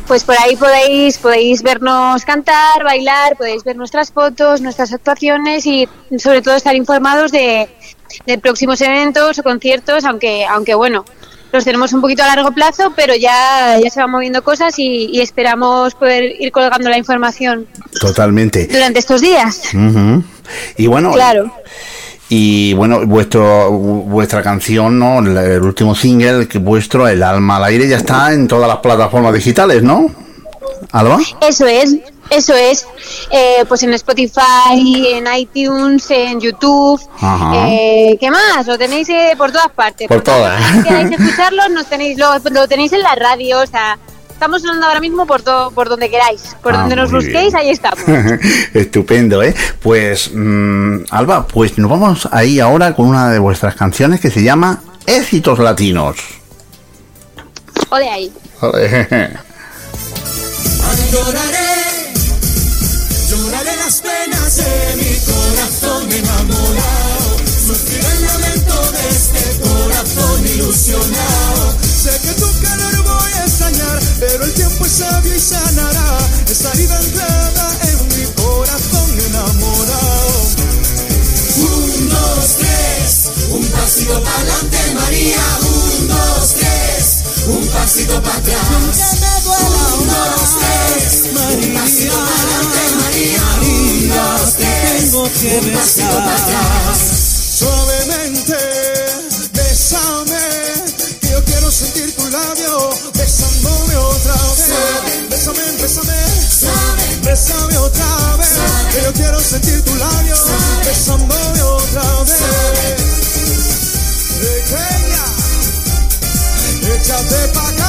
pues por ahí podéis, podéis vernos cantar, bailar, podéis ver nuestras fotos, nuestras actuaciones y sobre todo estar informados de, de próximos eventos o conciertos, aunque, aunque bueno, los tenemos un poquito a largo plazo, pero ya, ya se van moviendo cosas y, y esperamos poder ir colgando la información Totalmente. durante estos días. Ujú. Y bueno, Claro. y bueno, vuestro vuestra canción, ¿no? El, el último single que vuestro, El alma al aire, ya está en todas las plataformas digitales, ¿no? Alba. Eso es, eso es. Eh, pues en Spotify, en iTunes, en YouTube. Eh, ¿Qué más? Lo tenéis eh, por todas partes. Por todas. Si queráis escucharlo, nos tenéis, lo, lo tenéis en la radio. O sea, estamos sonando ahora mismo por, todo por donde queráis. Por Ah, donde nos busquéis, bien. ahí estamos. Estupendo, ¿eh? Pues, mm, Alba, pues nos vamos ahí ahora con una de vuestras canciones que se llama Éxitos Latinos. O de ahí. De mi corazón enamorado. Sufriré el lamento de este corazón ilusionado. Sé que tu calor voy a extrañar, pero el tiempo es sabio y sanará esta herida anclada en mi corazón enamorado. Un, dos, tres, un pasito para adelante, María. Un, dos, tres, un pasito para atrás. Un, dos, tres, un pasito para adelante. Un pasito para atrás. Suavemente, bésame, que yo quiero sentir tu labio besándome otra vez. Bésame, bésame, bésame otra vez, que yo quiero sentir tu labio besándome otra vez. Pequeña, échate pa' acá,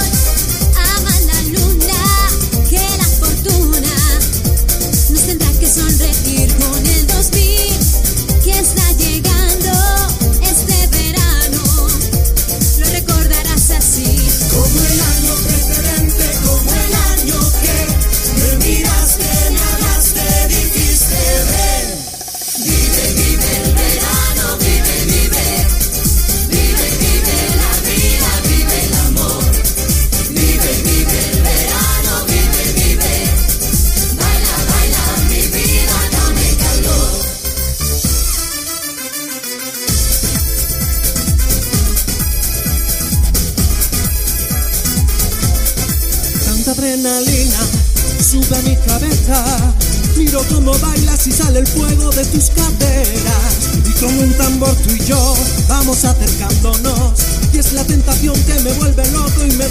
tú y yo vamos acercándonos. Y es la tentación que me vuelve loco y me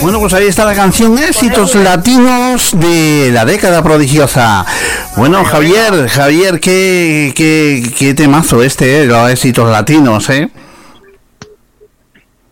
Bueno, pues ahí está la canción Éxitos Latinos de la década prodigiosa. Bueno, Javier, Javier, qué, qué, qué temazo este, eh, los éxitos latinos, ¿eh?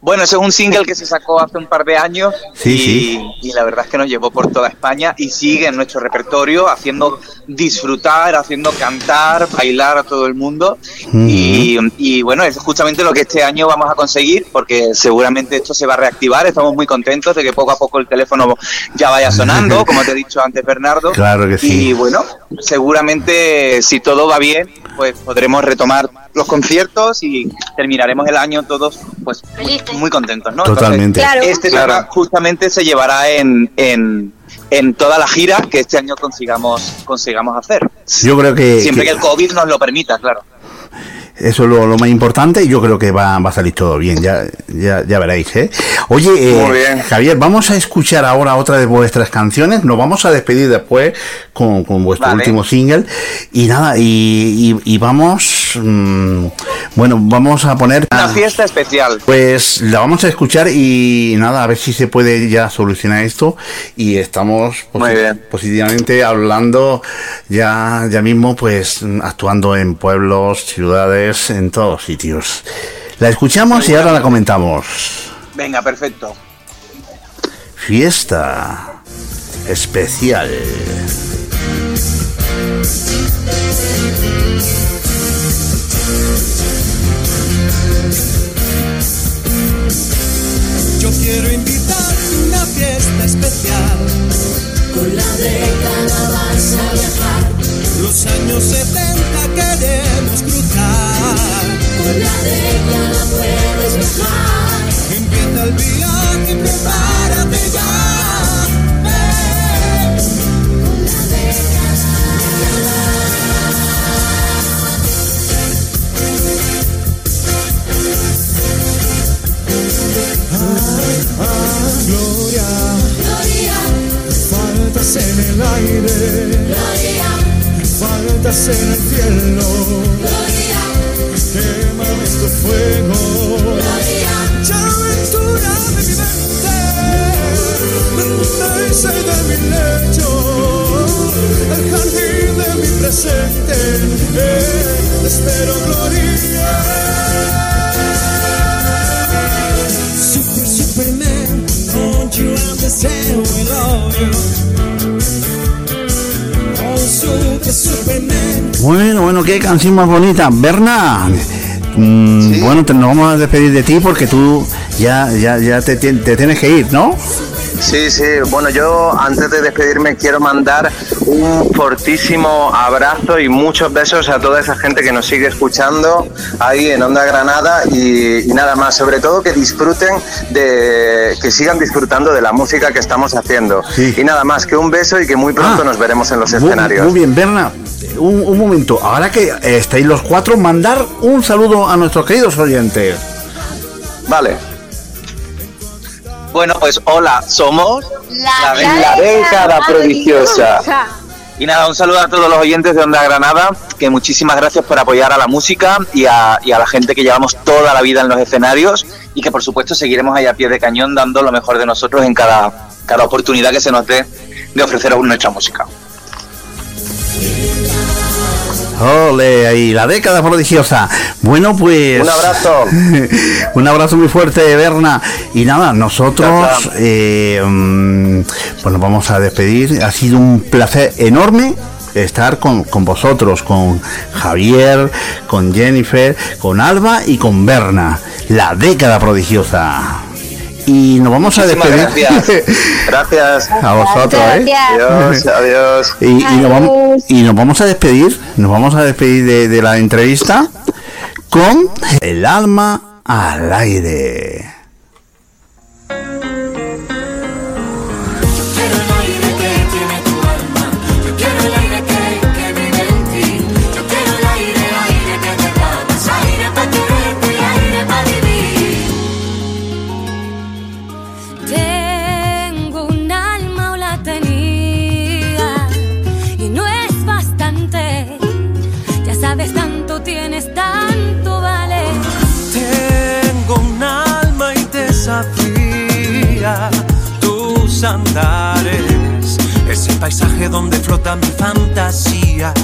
Bueno, ese es un single que se sacó hace un par de años Sí, y, sí. y la verdad es que nos llevó por toda España y sigue en nuestro repertorio haciendo disfrutar, haciendo cantar, bailar a todo el mundo. Y, y bueno, es justamente lo que este año vamos a conseguir porque seguramente esto se va a reactivar. Estamos muy contentos de que poco a poco el teléfono ya vaya sonando, como te he dicho antes, Bernardo. Claro que sí. Y bueno, seguramente si todo va bien, pues podremos retomar los conciertos y terminaremos el año todos pues muy, muy contentos, ¿no? Totalmente. Entonces, Claro. Este tema justamente se llevará en, en, en toda la gira que este año consigamos consigamos hacer. Yo creo que, Siempre que que el COVID nos lo permita, claro. eso es lo, lo más importante y yo creo que va, va a salir todo bien, ya, ya, ya veréis, ¿eh? Oye, eh. Javier, vamos a escuchar ahora otra de vuestras canciones, nos vamos a despedir después con, con vuestro Vale. último single y nada, y, y, y vamos, mm, bueno, vamos a poner... Una fiesta especial. Pues la vamos a escuchar y nada, a ver si se puede ya solucionar esto y estamos posi- positivamente hablando ya, ya mismo pues actuando en pueblos, ciudades, en todos sitios. La escuchamos y ahora la comentamos. Venga, perfecto. Fiesta especial. Fiesta especial. Con la década vas a viajar, Los años 70 queremos cruzar. con la década puedes viajar. Empieza el viaje, prepárate ya. Faltas en el aire, Gloria, faltas en el cielo. Gloria, Quémame tu fuego. Gloria, Ya aventura de mi mente, mente de mi lecho, el jardín de mi presente. Eh, te espero, Gloria. Super, Superman, don't you understand we love you? Bueno, bueno, qué canción más bonita. Berna, mm, bueno, te, nos vamos a despedir de ti porque tú ya, ya, ya te, te tienes que ir, ¿no? Sí, sí. Bueno, yo antes de despedirme quiero mandar un fortísimo abrazo y muchos besos a toda esa gente que nos sigue escuchando ahí en Onda Granada y, y nada más. Sobre todo que disfruten de, que sigan disfrutando de la música que estamos haciendo. Y nada más, que un beso y que muy pronto nos veremos en los Ah. Muy, escenarios. muy bien, Berna. Un, un momento, ahora que estáis los cuatro, mandar un saludo a nuestros queridos oyentes. Vale. Bueno, pues hola, somos La, la década prodigiosa. Y nada, un saludo a todos los oyentes de Onda Granada, que muchísimas gracias por apoyar a la música y a, y a la gente que llevamos toda la vida en los escenarios y que por supuesto seguiremos ahí a pie de cañón dando lo mejor de nosotros en cada, cada oportunidad que se nos dé de ofreceros nuestra música. Ole, ahí, la década prodigiosa. Bueno, pues. Un abrazo. un abrazo muy fuerte, Berna. Y nada, nosotros, eh, mm, pues nos vamos a despedir. Ha sido un placer enorme estar con, con vosotros, con Javier, con Jennifer, con Alba y con Berna. La década prodigiosa. Y nos vamos a despedir. gracias. Gracias. A vosotros, ¿eh? Adiós, adiós. Y, y nos vamos, y nos vamos a despedir, nos vamos a despedir de, de la entrevista con el alma al aire. Paisaje donde flota mi fantasía.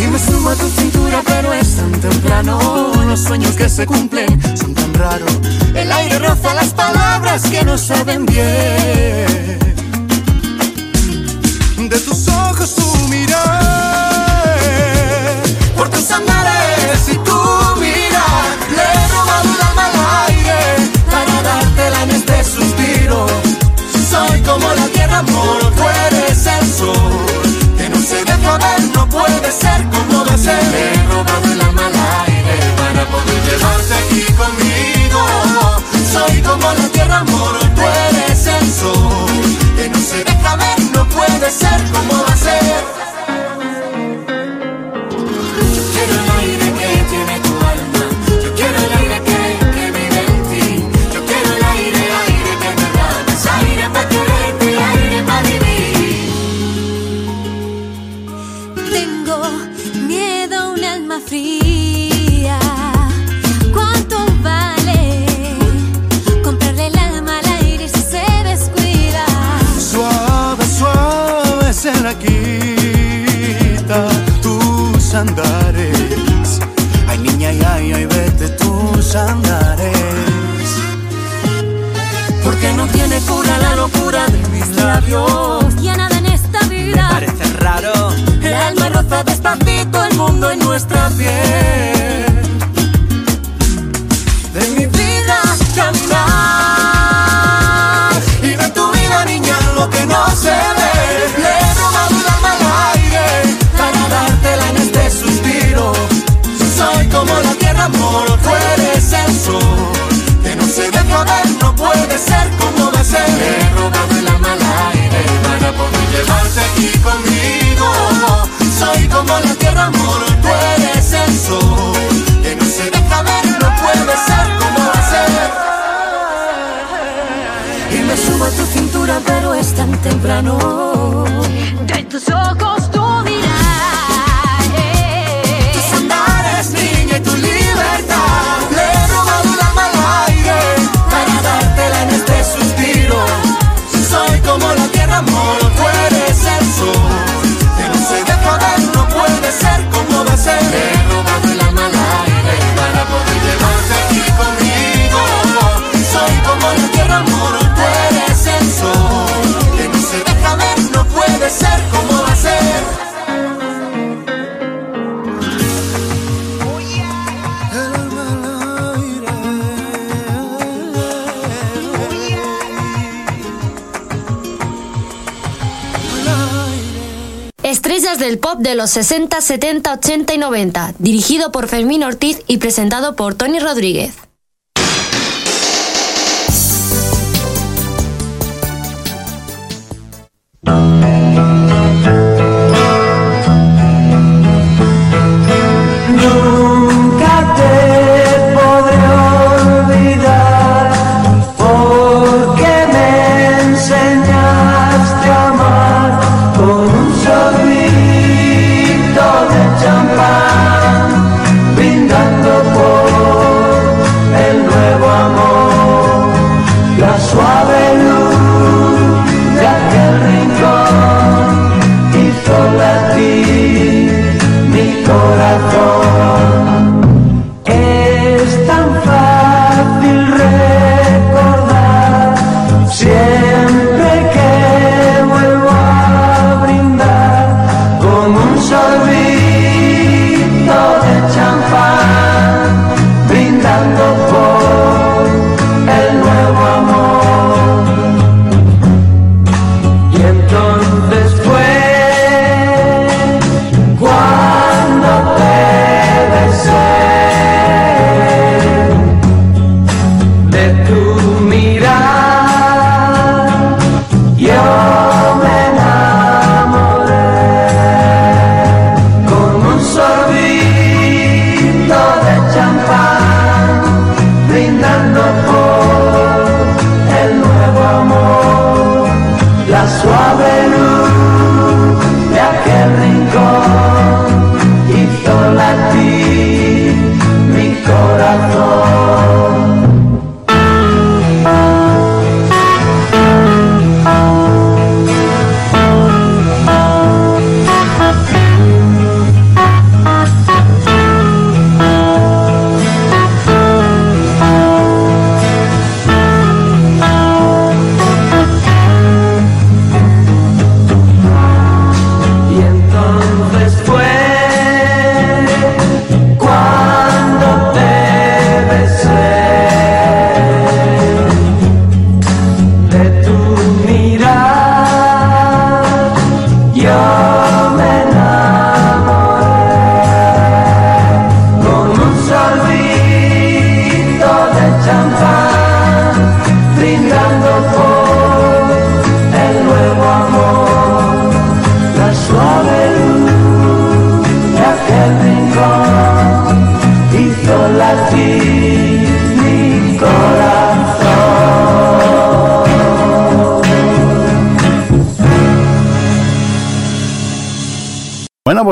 Y me sumo a tu cintura, pero es tan temprano. Los sueños que se cumplen son tan raros. El aire roza las palabras que no saben bien. De tus ojos tu mirar, como la tierra, amor, tú eres el sol. Que no se deja ver, no puede ser como a ser. He robado el alma al aire para poder llevarte aquí conmigo. Soy como la tierra, amor, tú eres el sol. Que no se deja ver, no puede ser como va a ser. Fría. ¿Cuánto vale comprarle el alma al aire si se descuida? suave, suave se la quita tus andares. Ay niña, ay, ay, ay, vete tus andares. Porque no tiene cura la locura de mis labios. Ya nada en esta vida Parece raro, alma roza despacito el mundo en nuestra piel. De mi vida caminar y de tu vida niña lo que no se ve. Le he robado el alma al aire para dártela en este suspiro. Soy como la tierra, amor, tú eres el sol. Que no se deja ver, no puede ser como va a ser. Le he robado el alma al aire para poder llevarte aquí conmigo. Soy como la tierra, amor, tú eres el sol. Que no se deja ver, no puede ser como ser. Y me subo a tu cintura, pero es tan temprano. de tus ojos tu de los 60, 70, 80 y 90, dirigido por Fermín Ortiz y presentado por Tony Rodríguez.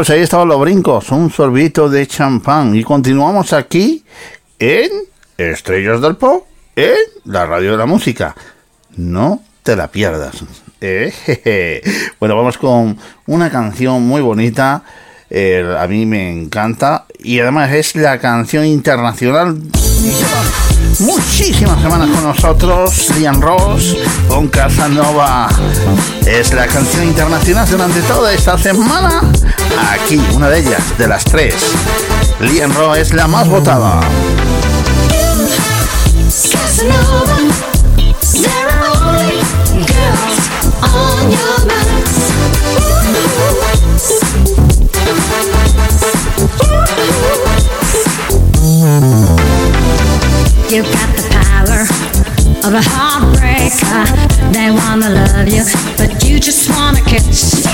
Pues ahí estaban los brincos, un sorbito de champán. Y continuamos aquí en Estrellas del Pop, en la radio de la música. No te la pierdas. Eh. Bueno, vamos con una canción muy bonita. eh, a mí me encanta. Y además es la canción internacional. Muchísimas semanas con nosotros, Liam Ross, con Casanova. Es la canción internacional durante toda esta semana. Aquí, una de ellas, de las tres. Liam Ross es la más votada. Mind. You got the power of a heartbreaker. They wanna love you, but you just wanna kiss.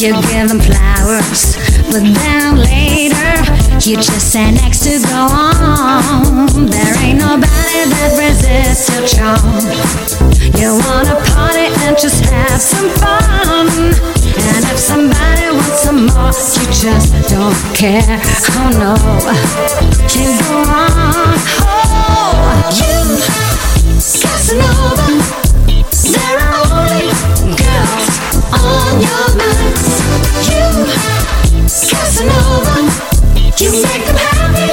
You give them flowers, but then later you just say next to go on. There ain't nobody that resists your charm. You wanna party and just have some fun. And if somebody wants some more, you just don't care. Oh no, you go on. Oh, you Casanova. There are only girls on your mind. You Casanova. You make them happy,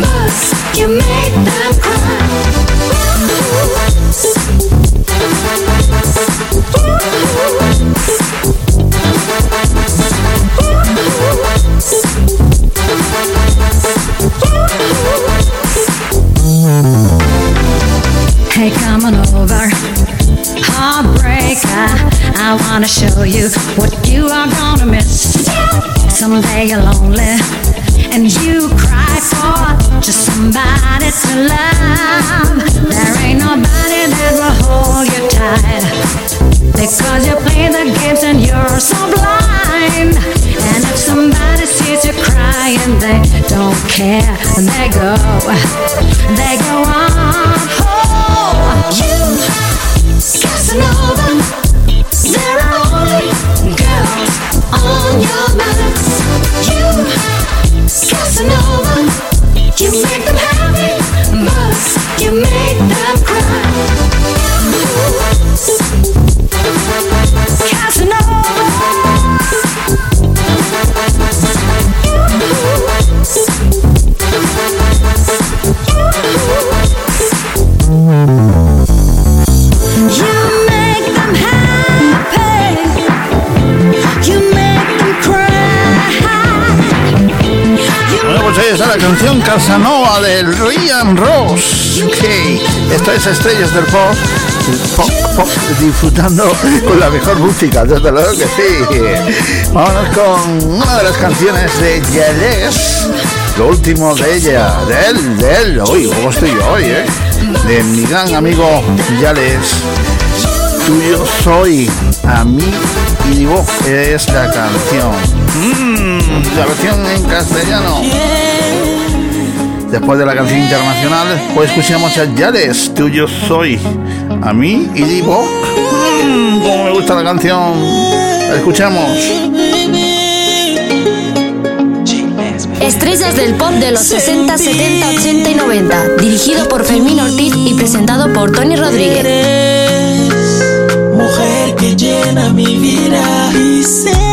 but you make them cry. Hey, come on over, heartbreaker. I wanna show you what you are gonna miss. Someday you're lonely and you cry for just somebody to love. There ain't nobody that will hold you tight because you play the games and you're so blind. And if somebody sees you crying, they don't care and they go, they go on. Casanova, there are only girls on your mind. La canción Casanova del Ryan Ross. Ok, esto es Estrellas del Pop. Disfrutando con la mejor música, desde luego que sí. Vámonos con una de las canciones de Yeles, lo último de ella, de él, de él. ¿cómo estoy yo hoy, eh? De mi gran amigo Yales. Tuyo soy, a mí y vos es la canción. Mm, la versión en castellano. Después de la canción internacional, pues escuchamos a Yales, tuyo soy, a mí y Divo. Mm, como me gusta la canción. La escuchamos. Estrellas del pop de los 60, 70, 80 y 90. Dirigido por Fermín Ortiz y presentado por Tony Rodríguez. mujer que llena mi vida y sé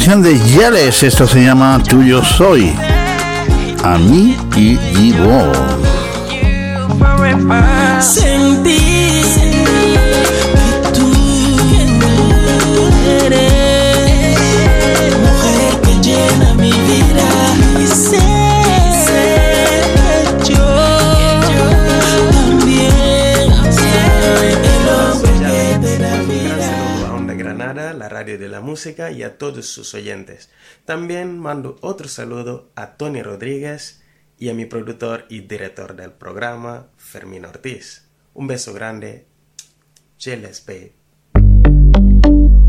de Yales. Esto se llama Tuyo soy, a mí y Divo. A todos sus oyentes. También mando otro saludo a Tony Rodríguez y a mi productor y director del programa, Fermín Ortiz. Un beso grande. L'espère.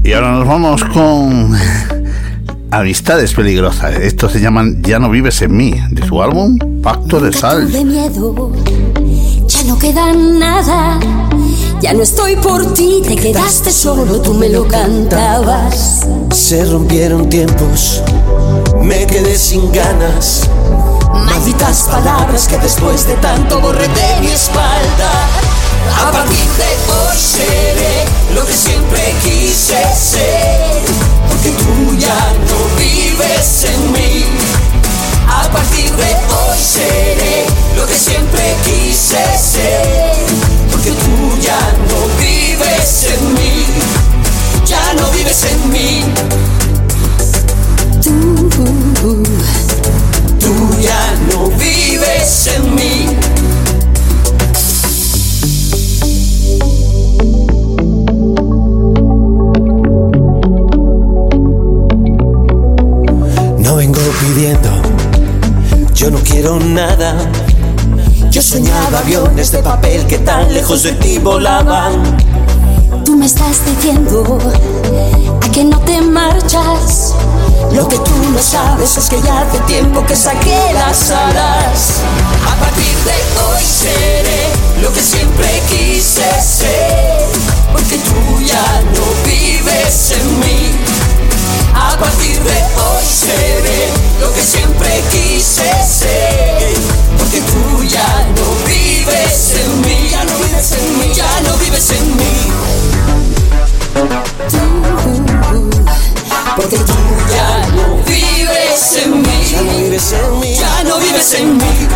Y ahora nos vamos con Amistades Peligrosas. Esto se llaman Ya no vives en mí, de su álbum Pacto de Sal. de miedo, ya no queda nada. Ya no estoy por ti, te quedaste solo, tú me lo cantabas. Se rompieron tiempos, me quedé sin ganas. Malditas palabras que después de tanto borré de mi espalda. A partir de hoy seré lo que siempre quise ser, porque tú ya no vives en mí. A partir de hoy seré lo que siempre quise ser, porque tú ya no vives en mí, ya no vives en mí. Tú, tú ya no vives en mí. No vengo pidiendo, yo no quiero nada. Yo soñaba aviones de papel que tan lejos de ti volaban. Tú me estás diciendo a que no te marchas. Lo que tú no sabes es que ya hace tiempo que saqué las alas. A partir de hoy seré lo que siempre quise ser, porque tú ya no vives en mí. A partir de hoy seré lo que siempre quise ser, porque tú ya no vives en mí, ya no vives en mí, ya no vives en mí. Porque tú ya no vives en mí, ya no vives en mí, ya no vives en mí.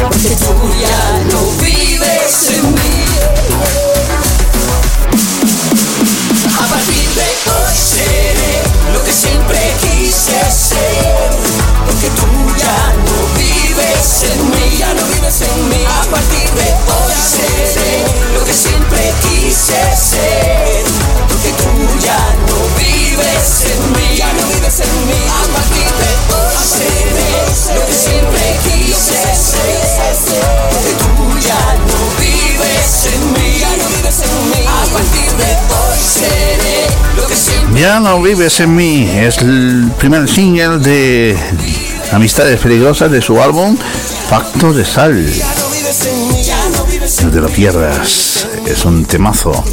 Porque tú ya no vives en mí. A partir de hoy seré lo que siempre en mí, ya no vives en mí. A partir de hoy seré lo que siempre quise ser, porque tú ya no vives en mí, ya no vives en mí. A partir de hoy seré lo que siempre quise ser, porque tú ya no vives en mí, ya no vives en mí. A partir de hoy seré lo que siempre Ya no vives en mí es el primer single de Amistades Peligrosas de su álbum Pacto de Sal. No te lo pierdas, es un temazo.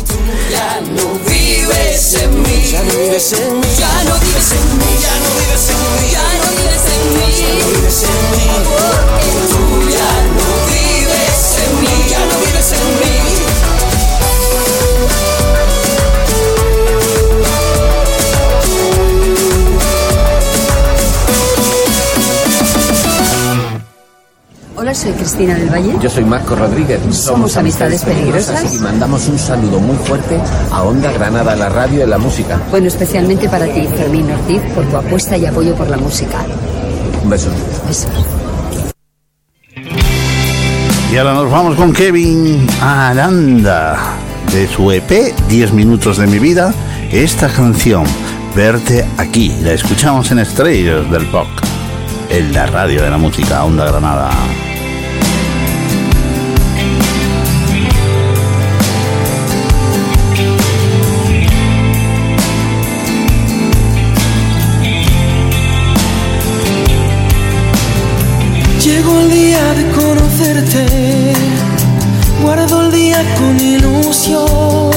Ya no vives en mí, ya no vives en mí, ya no vives en mí, ya no vives en mí, ya no vives en mí, Hola, soy Cristina del Valle. Yo soy Marco Rodríguez. Somos Amistades Peligrosas. y mandamos un saludo muy fuerte a Onda Granada, la radio y la música. Bueno, especialmente para ti, Fermín Ortiz, por tu apuesta y apoyo por la música. Un beso. Beso. Y ahora nos vamos con Kevin Aranda de su EP 10 minutos de mi vida. Esta canción, Verte aquí, la escuchamos en Estrellas del Pop, en la radio de la música Onda Granada. Llegó el día de conocerte, guardo el día con ilusión.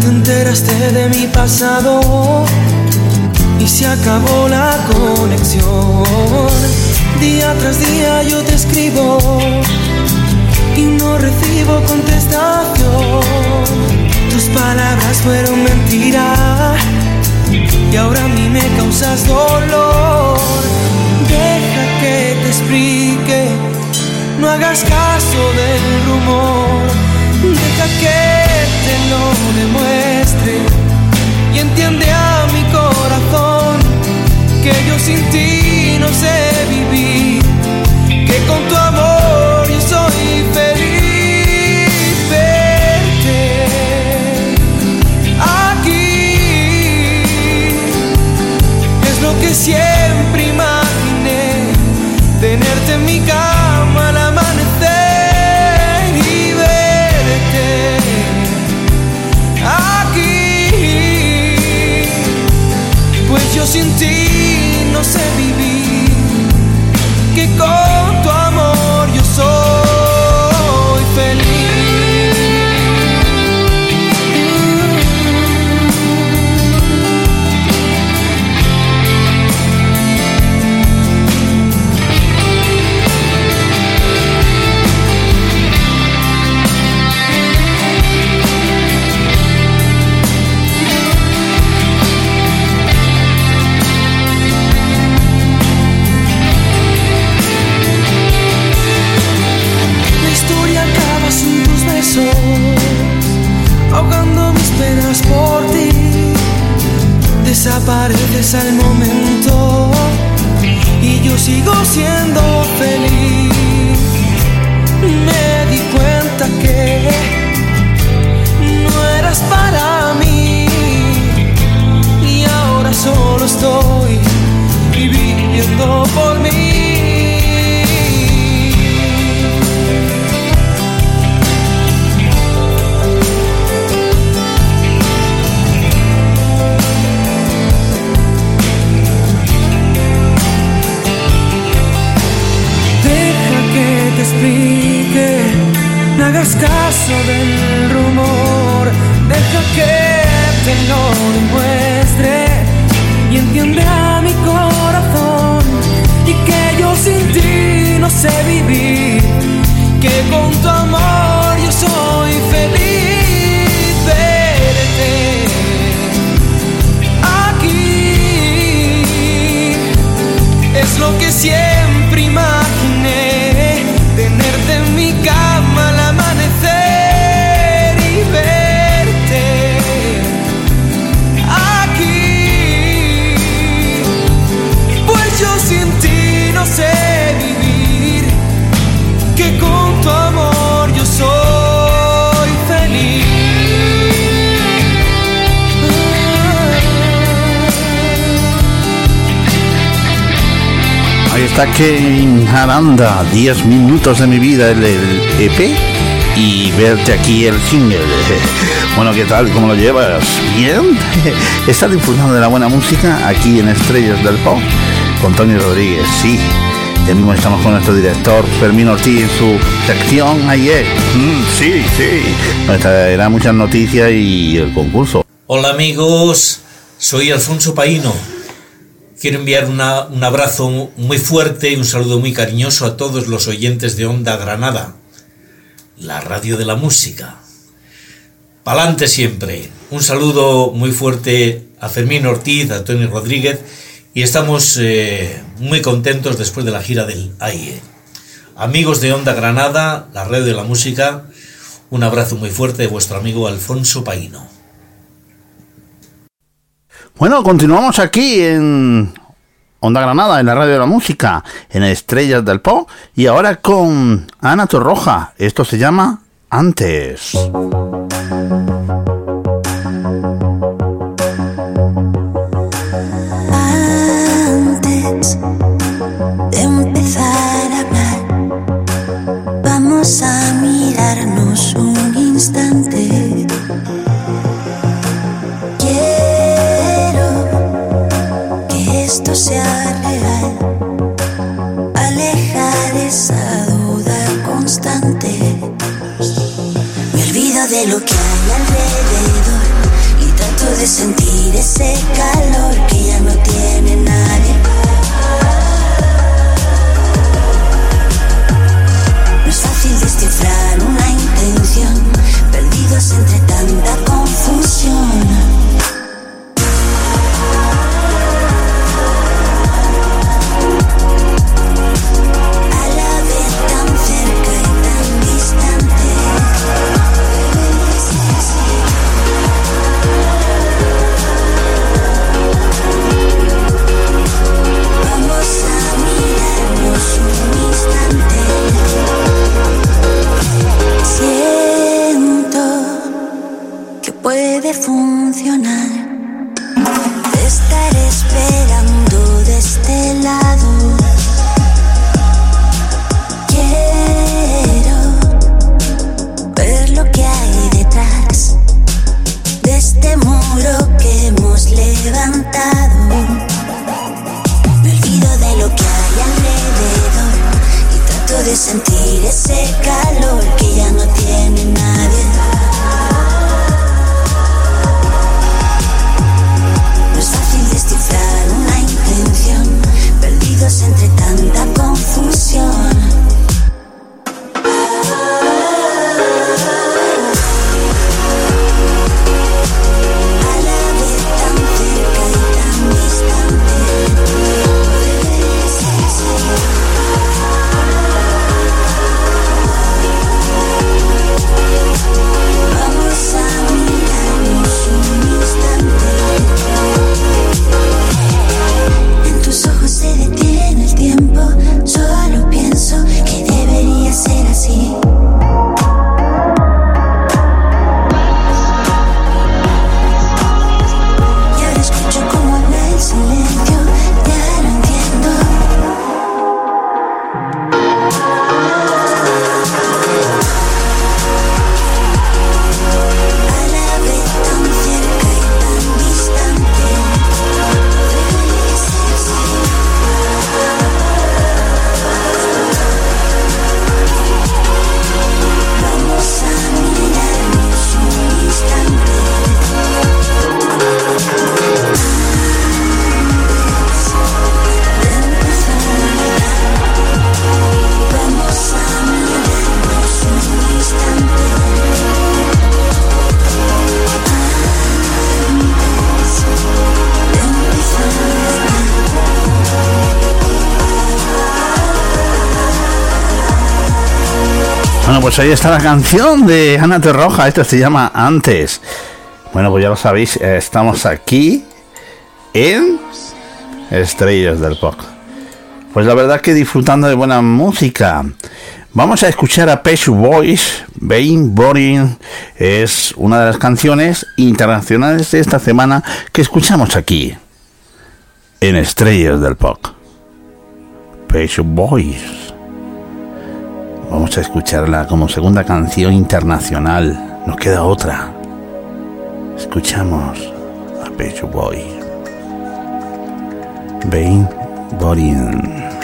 Te enteraste de mi pasado y se acabó la conexión. Día tras día yo te escribo y no recibo contestación. Tus palabras fueron mentira y ahora a mí me causas dolor. Deja que te explique, no hagas caso del rumor. Deja que te lo demuestre Aranda, 10 minutos de mi vida, el, el EP, y verte aquí el single. Bueno, ¿qué tal? ¿Cómo lo llevas? ¿Bien? ¿Estás disfrutando de la buena música aquí en Estrellas del Pop? Con Tony Rodríguez, sí. Ya mismo estamos con nuestro director Fermín Ortiz en su sección ayer. Mm, sí, sí. Nos traerá muchas noticias y el concurso. Hola amigos, soy Alfonso Paino. Quiero enviar una- un abrazo muy fuerte y un saludo muy cariñoso a todos los oyentes de Onda Granada, la radio de la música. Pa'lante siempre. Un saludo muy fuerte a Fermín Ortiz, a Tony Rodríguez y estamos eh, muy contentos después de la gira del AIE. Amigos de Onda Granada, la radio de la música, un abrazo muy fuerte de vuestro amigo Alfonso Paino. Bueno, continuamos aquí en Onda Granada, en la radio de la música, en Estrellas del Pop, y ahora con Ana Torroja. Esto se llama Antes. Antes de sentir ese calor que ya no tiene nadie. No es fácil descifrar una intención, perdidos entre tanta pues ahí está la canción de Ana Terroja. Esta se llama Antes. Bueno, pues ya lo sabéis, estamos aquí en Estrellas del Pop. Pues la verdad que disfrutando de buena música. Vamos a escuchar a Page Boys, Being Boring. Es una de las canciones internacionales de esta semana que escuchamos aquí en Estrellas del Pop. Page Boys. Vamos a escucharla como segunda canción internacional. Nos queda otra. Escuchamos a Page Boy. Being Boring.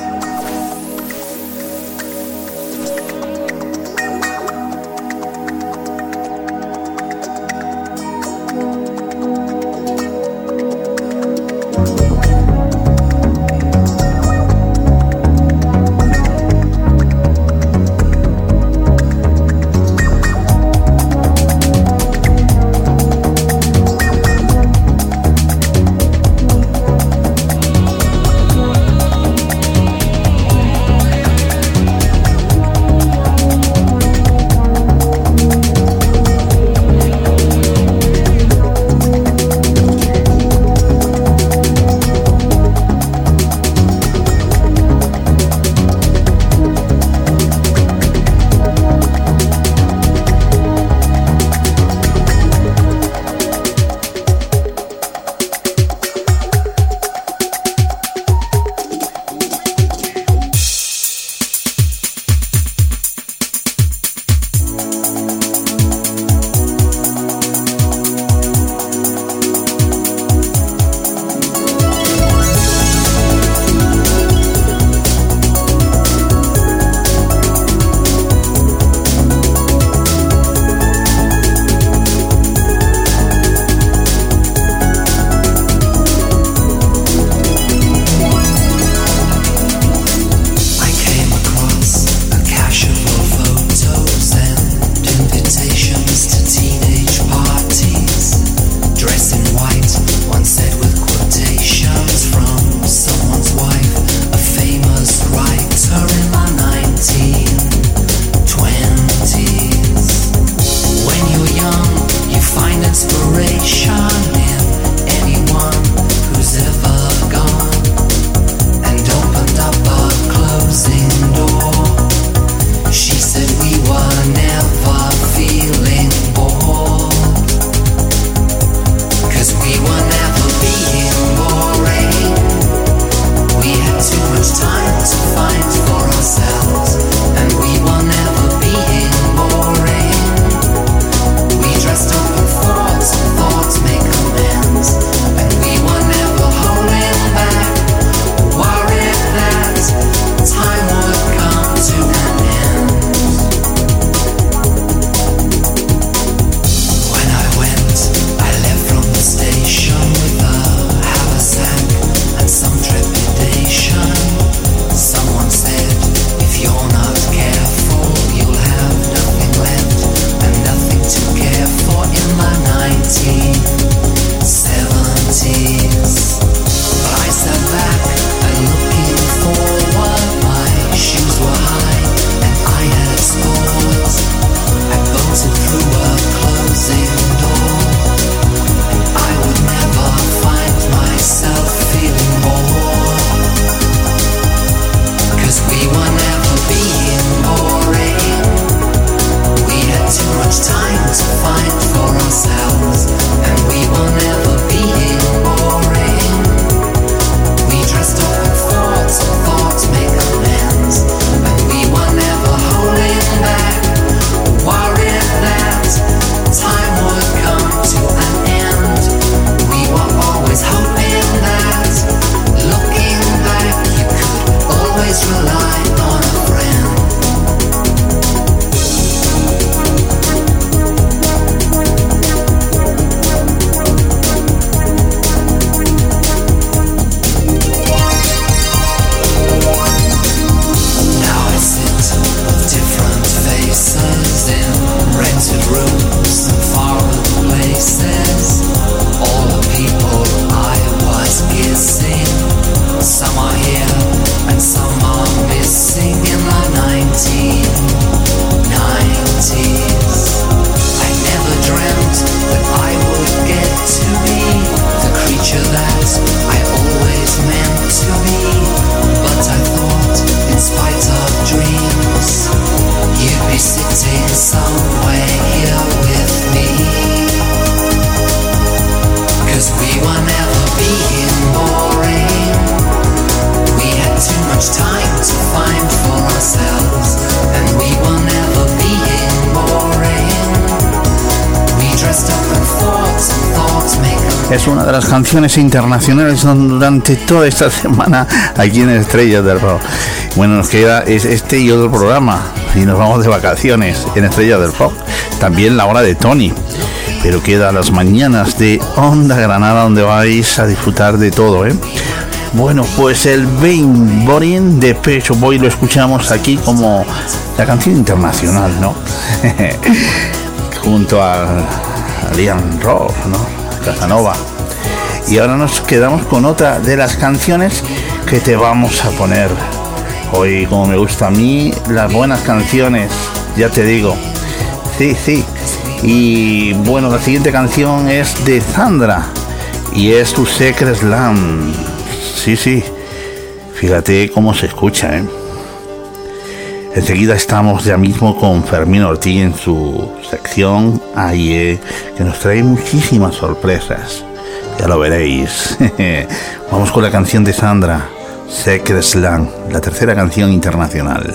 Canciones internacionales durante toda esta semana aquí en Estrellas del Rock. Bueno, nos queda es- este y otro programa y nos vamos de vacaciones en Estrellas del Rock. También la hora de Tony. Pero queda las mañanas de Onda Granada donde vais a disfrutar de todo, ¿eh? Bueno, pues el Vain Boring de Pecho Boy lo escuchamos aquí como la canción internacional, ¿no? Junto a, Liam Roth, ¿no? Casanova. Y ahora nos quedamos con otra de las canciones que te vamos a poner. Hoy, como me gusta a mí, las buenas canciones, ya te digo. Sí, sí. Y bueno, la siguiente canción es de Sandra y es tu Secret Slam. Sí, sí. Fíjate cómo se escucha, ¿eh? Enseguida estamos ya mismo con Fermín Ortiz en su sección AIE, que nos trae muchísimas sorpresas. Ya lo veréis. Vamos con la canción de Sandra, Secret Slam, la tercera canción internacional,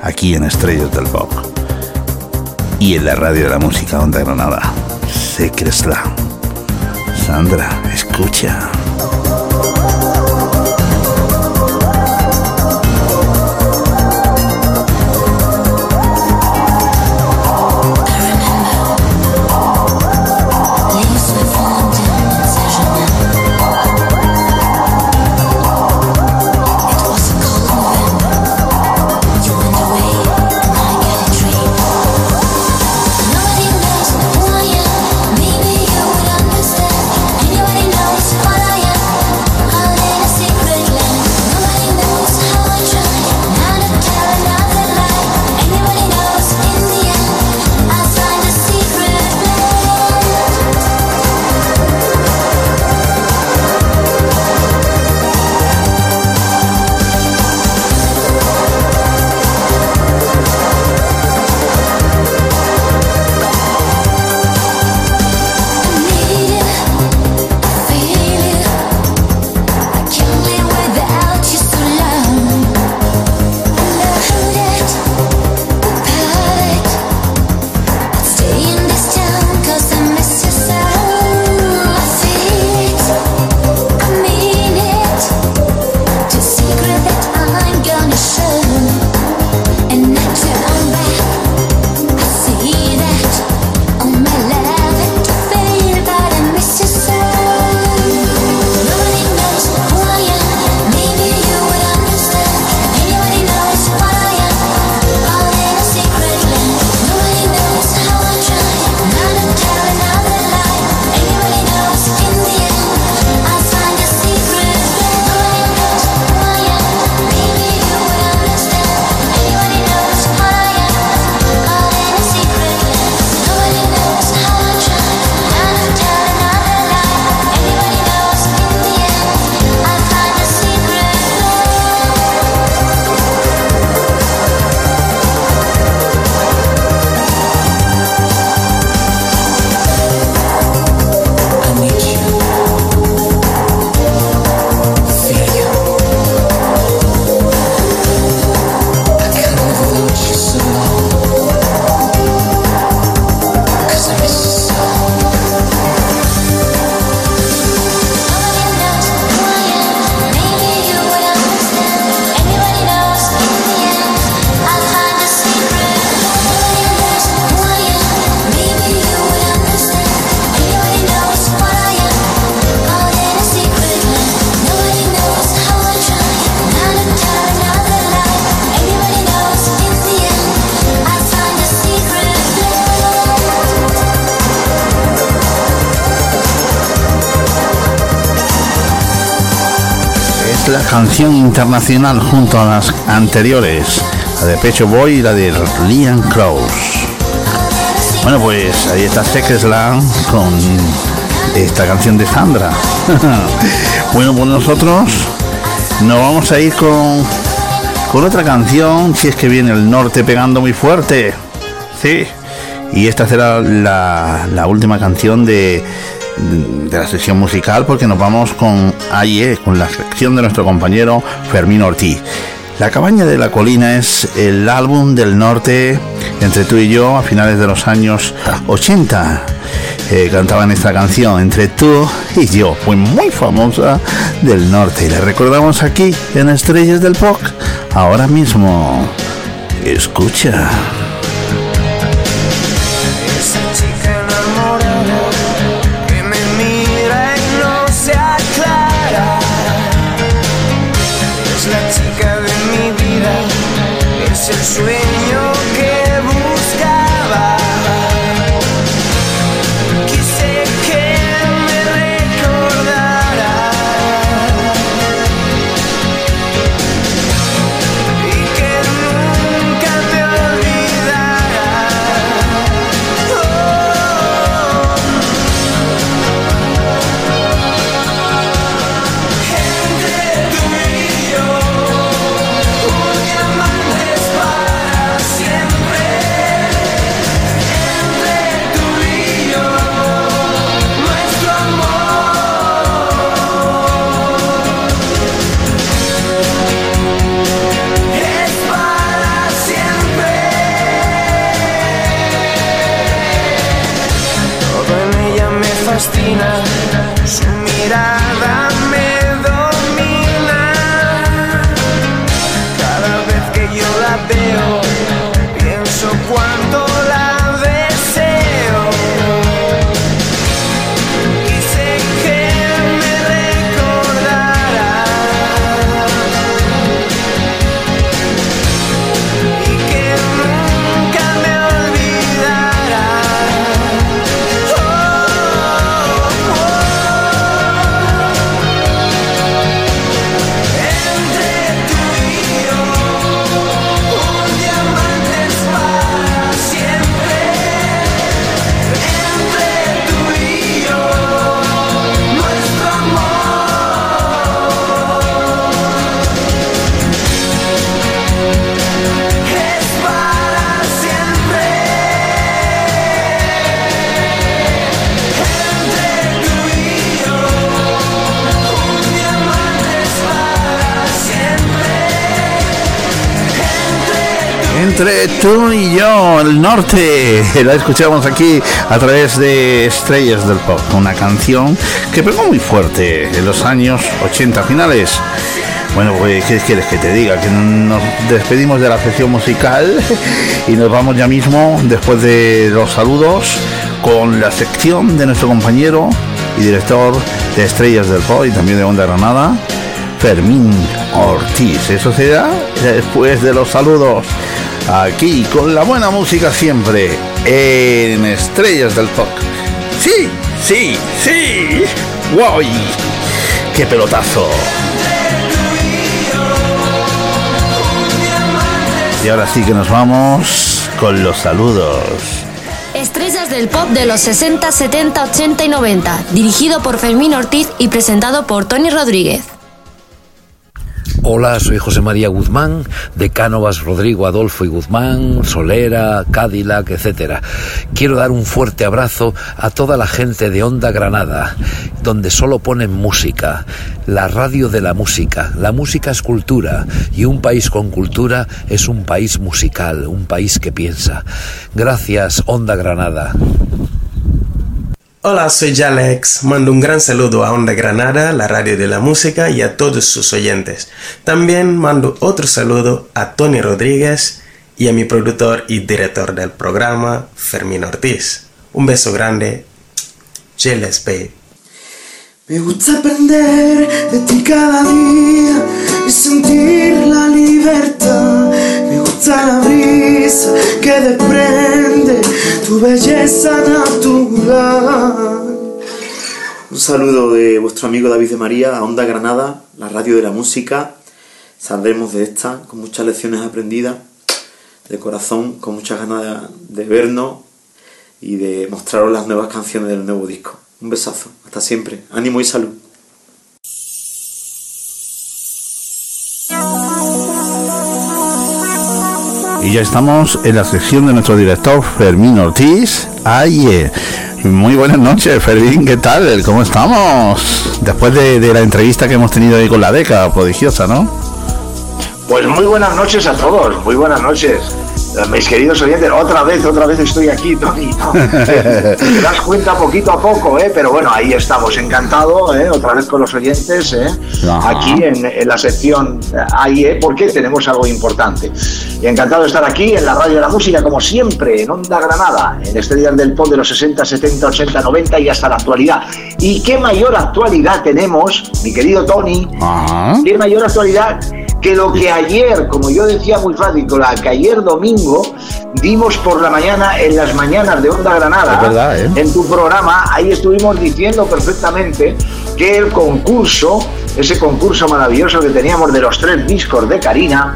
aquí en Estrellas del Pop. Y en la radio de la música Onda Granada, Secret Slam. Sandra, escucha. Internacional junto a las anteriores, la de Pecho Boy y la de Liam Krause. Bueno, pues ahí está Sekesland con esta canción de Sandra. bueno, pues nosotros nos vamos a ir con, con otra canción, si es que viene el norte pegando muy fuerte. Sí. Y esta será la, la última canción de, de la sesión musical porque nos vamos con AIE, con la sección de nuestro compañero Fermín Ortiz. La cabaña de la colina es el álbum del norte entre tú y yo a finales de los años 80. Eh, cantaban esta canción entre tú y yo. Fue muy famosa del norte y la recordamos aquí en Estrellas del Pop ahora mismo. Escucha. Entre tú y yo, el norte, la escuchamos aquí a través de Estrellas del Pop, una canción que pegó muy fuerte en los años 80 finales. Bueno, pues, ¿qué quieres que te diga? Que nos despedimos de la sección musical y nos vamos ya mismo, después de los saludos, con la sección de nuestro compañero y director de Estrellas del Pop y también de Onda Granada, Fermín Ortiz. Eso será después de los saludos. Aquí con la buena música siempre en Estrellas del Pop. Sí, sí, sí. ¡Wow! ¡Qué pelotazo! Y ahora sí que nos vamos con los saludos. Estrellas del pop de los 60, 70, 80 y 90, dirigido por Fermín Ortiz y presentado por Tony Rodríguez. Hola, soy José María Guzmán, de Cánovas, Rodrigo, Adolfo y Guzmán, Solera, Cadillac, etc. Quiero dar un fuerte abrazo a toda la gente de Onda Granada, donde solo ponen música, la radio de la música. La música es cultura y un país con cultura es un país musical, un país que piensa. Gracias, Onda Granada. Hola, soy Jalex. Mando un gran saludo a Onda Granada, la radio de la música y a todos sus oyentes. También mando otro saludo a Tony Rodríguez y a mi productor y director del programa, Fermín Ortiz. Un beso grande. Babe. Me gusta aprender de ti cada día y sentir la libertad. La brisa que desprende tu belleza natural. saludo de vuestro amigo David de María a Onda Granada, la radio de la música. Saldremos de esta con muchas lecciones aprendidas de corazón, con muchas ganas de vernos y de mostraros las nuevas canciones del nuevo disco. Un besazo, hasta siempre, ánimo y salud. Y ya estamos en la sección de nuestro director Fermín Ortiz. Aye. Muy buenas noches, Fermín, ¿qué tal? ¿Cómo estamos? Después de, de la entrevista que hemos tenido ahí con la década prodigiosa, ¿no? Pues muy buenas noches a todos, muy buenas noches. Mis queridos oyentes, otra vez, otra vez estoy aquí, Tony. ¿no? Te das cuenta poquito a poco, ¿eh? pero bueno, ahí estamos, encantado, ¿eh? otra vez con los oyentes, ¿eh? Aquí en, en la sección AIE, porque tenemos algo importante. Y encantado de estar aquí en la radio de la música, como siempre, en Onda Granada, en Estrellas del Pop de los 60, 70, 80, 90 y hasta la actualidad. ¿Y qué mayor actualidad tenemos, mi querido Tony? ¿Qué mayor actualidad que lo que ayer, como yo decía muy fácil, con la que ayer domingo dimos por la mañana en las mañanas de Onda Granada, verdad, ¿eh? en tu programa, ahí estuvimos diciendo perfectamente que el concurso, ese concurso maravilloso que teníamos de los tres discos de Karina,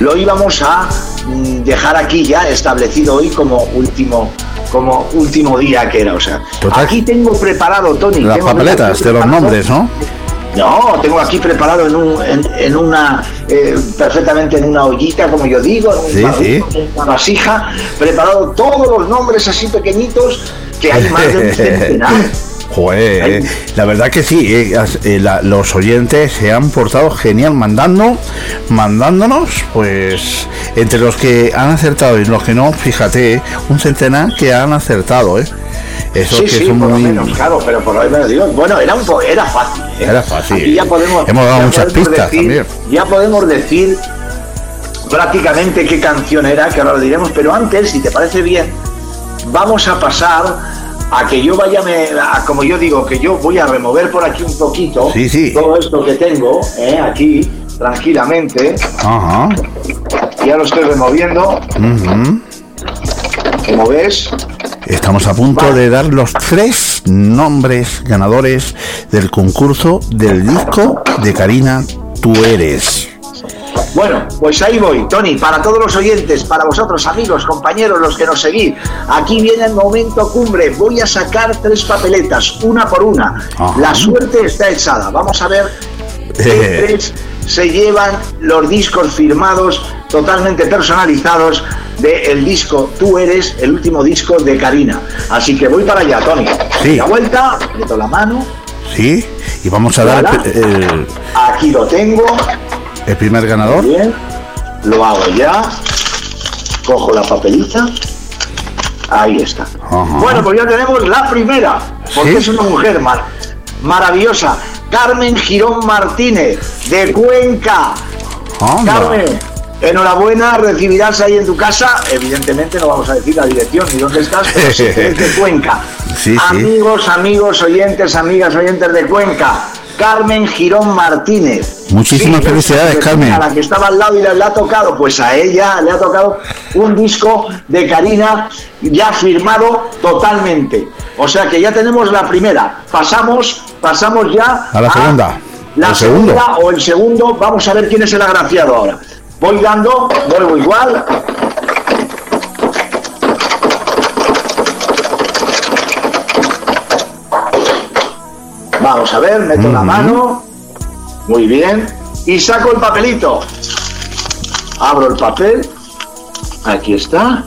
lo íbamos a mm, dejar aquí ya establecido hoy como último como último día que era, o sea, aquí tengo preparado, Tony, Las tengo papeletas de los nombres, ¿no? No, tengo aquí preparado en, un- en, en una, eh, perfectamente en una ollita, como yo digo, en un Sí, barril, sí. en una vasija, preparado todos los nombres así pequeñitos, que hay más de un centenar. Joder, eh, la verdad que sí, eh, eh, la- los oyentes se han portado genial mandando, mandándonos, pues entre los que han acertado y los que no, fíjate, un centenar que han acertado, ¿eh? Eso sí, que sí, son por lo muy... menos, claro, pero por lo menos digo, bueno, era, un, po- era fácil. ¿eh? Era fácil. Aquí ya podemos, Hemos dado ya muchas podemos pistas decir- también. Ya podemos decir prácticamente qué canción era, que ahora lo diremos, pero antes, si te parece bien, vamos a pasar a que yo vaya, me- a, como yo digo, que yo voy a remover por aquí un poquito Sí, sí. todo esto que tengo ¿eh? aquí, tranquilamente, Ajá. ya lo estoy removiendo, como ves, Estamos a punto de dar los tres nombres ganadores del concurso del disco de Karina Tú Eres. Bueno, pues ahí voy, Tony, para todos los oyentes, para vosotros, amigos, compañeros, los que nos seguís, aquí viene el momento cumbre. Voy a sacar tres papeletas, una por una. Ajá. La suerte está echada. Vamos a ver qué tres se llevan los discos firmados, totalmente personalizados, del disco Tú Eres, el último disco de Karina. Así que voy para allá, Tony. Sí. La vuelta, meto la mano, ¿Sí? Y vamos a dar el, el- aquí lo tengo. el primer ganador. Bien, lo hago ya. Cojo la papelita. Ahí está. Bueno, pues ya tenemos la primera, porque ¿Sí? es una mujer mar- maravillosa. Carmen Girón Martínez, de Cuenca. Anda. Carmen, enhorabuena, recibirás ahí en tu casa. Evidentemente no vamos a decir la dirección ni dónde estás, pero de Cuenca. Sí, sí. Amigos, amigos, oyentes, amigas, oyentes de Cuenca. Carmen Girón Martínez. Muchísimas Sí, felicidades, esa Carmen. A la que estaba al lado y le, le ha tocado, pues a ella le ha tocado un disco de Karina ya firmado totalmente. O sea que ya tenemos la primera. Pasamos, pasamos ya A la segunda. la segundo. segunda o el segundo. Vamos a ver quién es el agraciado ahora. Voy dando, vuelvo igual. Vamos a ver, meto la mano. Muy bien. Y saco el papelito. Abro el papel. Aquí está.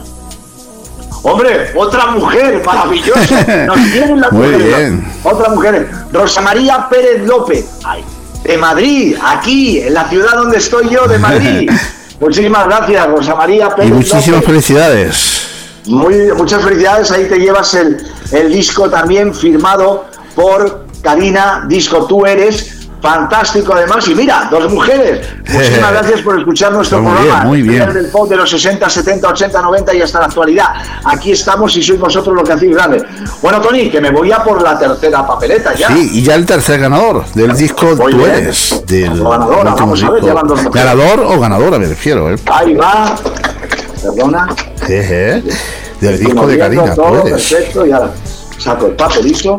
Hombre, otra mujer maravillosa. Nos tienen las Muy bien. Otra mujer. Rosa María Pérez López. Ay, de Madrid, aquí, en la ciudad donde estoy yo, de Madrid. Muchísimas gracias, Rosa María Y Pérez muchísimas López. felicidades. Muy, muchas felicidades, ahí te llevas el, el disco también firmado por Karina, disco Tú Eres, fantástico además, y mira, dos mujeres. Muchísimas gracias por escuchar nuestro Muy programa. bien, muy bien. Del pop de los 60, 70, 80, 90 y hasta la actualidad. Aquí estamos y sois vosotros lo que hacéis grande. Bueno, Tony, que me voy a por la tercera papeleta ya. Sí, y ya el tercer ganador del disco Muy Tú bien. Eres. Del Ganadora, vamos a ver, ya van dos. Ganador o ganadora, me refiero, ¿eh? Ahí va. Perdona. Jeje. Del disco de Karina, todo, Tú Eres. Perfecto, y ahora saco el papelito.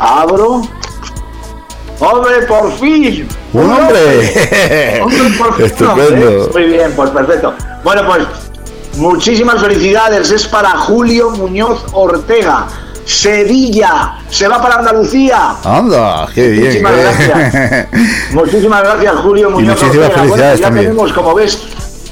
Abro. ¡Hombre, por fin! ¡Un hombre! ¡Hombre, por fin! Estupendo. Muy bien, pues perfecto. Bueno, pues muchísimas felicidades. Es para Julio Muñoz Ortega. Sevilla. Se va para Andalucía. Anda, qué bien. Muchísimas gracias. Muchísimas gracias, Julio Muñoz muchísimas Ortega. felicidades ya también. tenemos, como ves,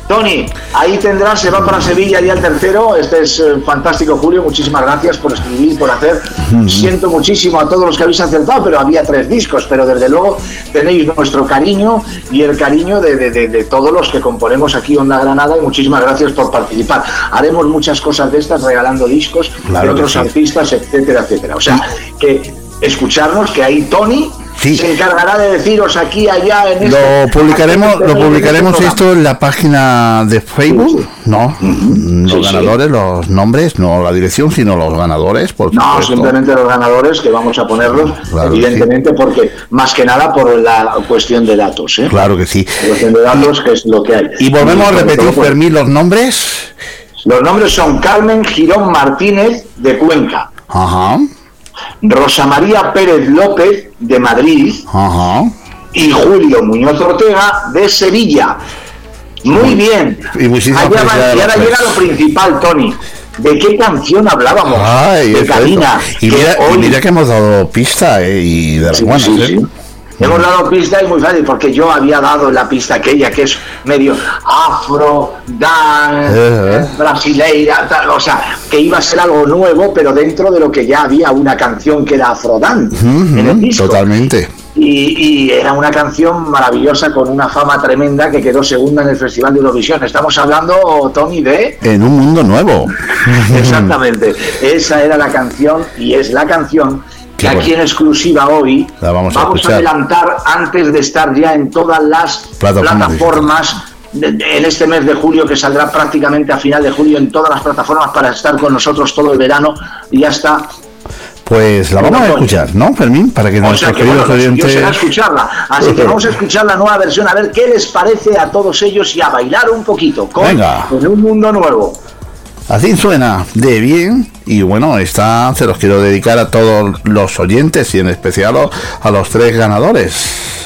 Tony, ahí tendrás, se va para Sevilla ya el tercero. Este es eh, fantástico, Julio. Muchísimas gracias por escribir, por hacer. Siento muchísimo a todos los que habéis acertado, pero había tres discos. Pero desde luego tenéis nuestro cariño y el cariño de, de- de- de todos los que componemos aquí Onda Granada. Y muchísimas gracias por participar. Haremos muchas cosas de estas, regalando discos Claro de otros sí. artistas, etcétera, etcétera. O sea, que escucharnos, que ahí Tony se encargará de deciros aquí, allá, en este- Lo publicaremos, aquí en lo este publicaremos esto en la página de Facebook, no, los Sí, sí. ganadores, los nombres, no la dirección, sino los ganadores, por No, supuesto. simplemente los ganadores que vamos a ponerlos, Claro evidentemente, porque más que nada por la cuestión de datos, ¿eh? Claro que sí. La cuestión de datos, que es lo que hay. Y volvemos a repetir, Fermín, los nombres. Los nombres son Carmen Girón Martínez, de Cuenca. Ajá, Rosa María Pérez López, de Madrid. ajá. Y Julio Muñoz Ortega, de Sevilla. Muy bien. Y muchísimas Allá y ahora llega lo principal, Tony. ¿De qué canción hablábamos? Ay, de Karina. Y mira, y hoy- mira que hemos dado pista, eh, y de las Sí, buenas, sí, ¿eh? sí. Hemos dado pista y muy fácil, porque yo había dado la pista aquella que es medio afro, Eh, brasileira, tal, o sea, que iba a ser algo nuevo, pero dentro de lo que ya había una canción que era afrodance Ujú, en el disco. Totalmente. Y, y era una canción maravillosa con una fama tremenda que quedó segunda en el Festival de Eurovisión. Estamos hablando, Tony, de... En un mundo nuevo. Exactamente. Esa era la canción y es la canción que aquí en exclusiva hoy La vamos a adelantar antes de estar ya en todas las Plataformas plataformas. de- de- en este mes de julio que saldrá prácticamente a final de julio en todas las plataformas para estar con nosotros todo el verano y ya está Pues la vamos a escuchar, ¿no, Fermín? Para que o nuestros que queridos bueno, oyentes... será escucharla. Así que vamos a escuchar la nueva versión, a ver qué les parece a todos ellos y a bailar un poquito con Venga. En un mundo nuevo. Así suena de bien y bueno, esta se los quiero dedicar a todos los oyentes y en especial a los tres ganadores.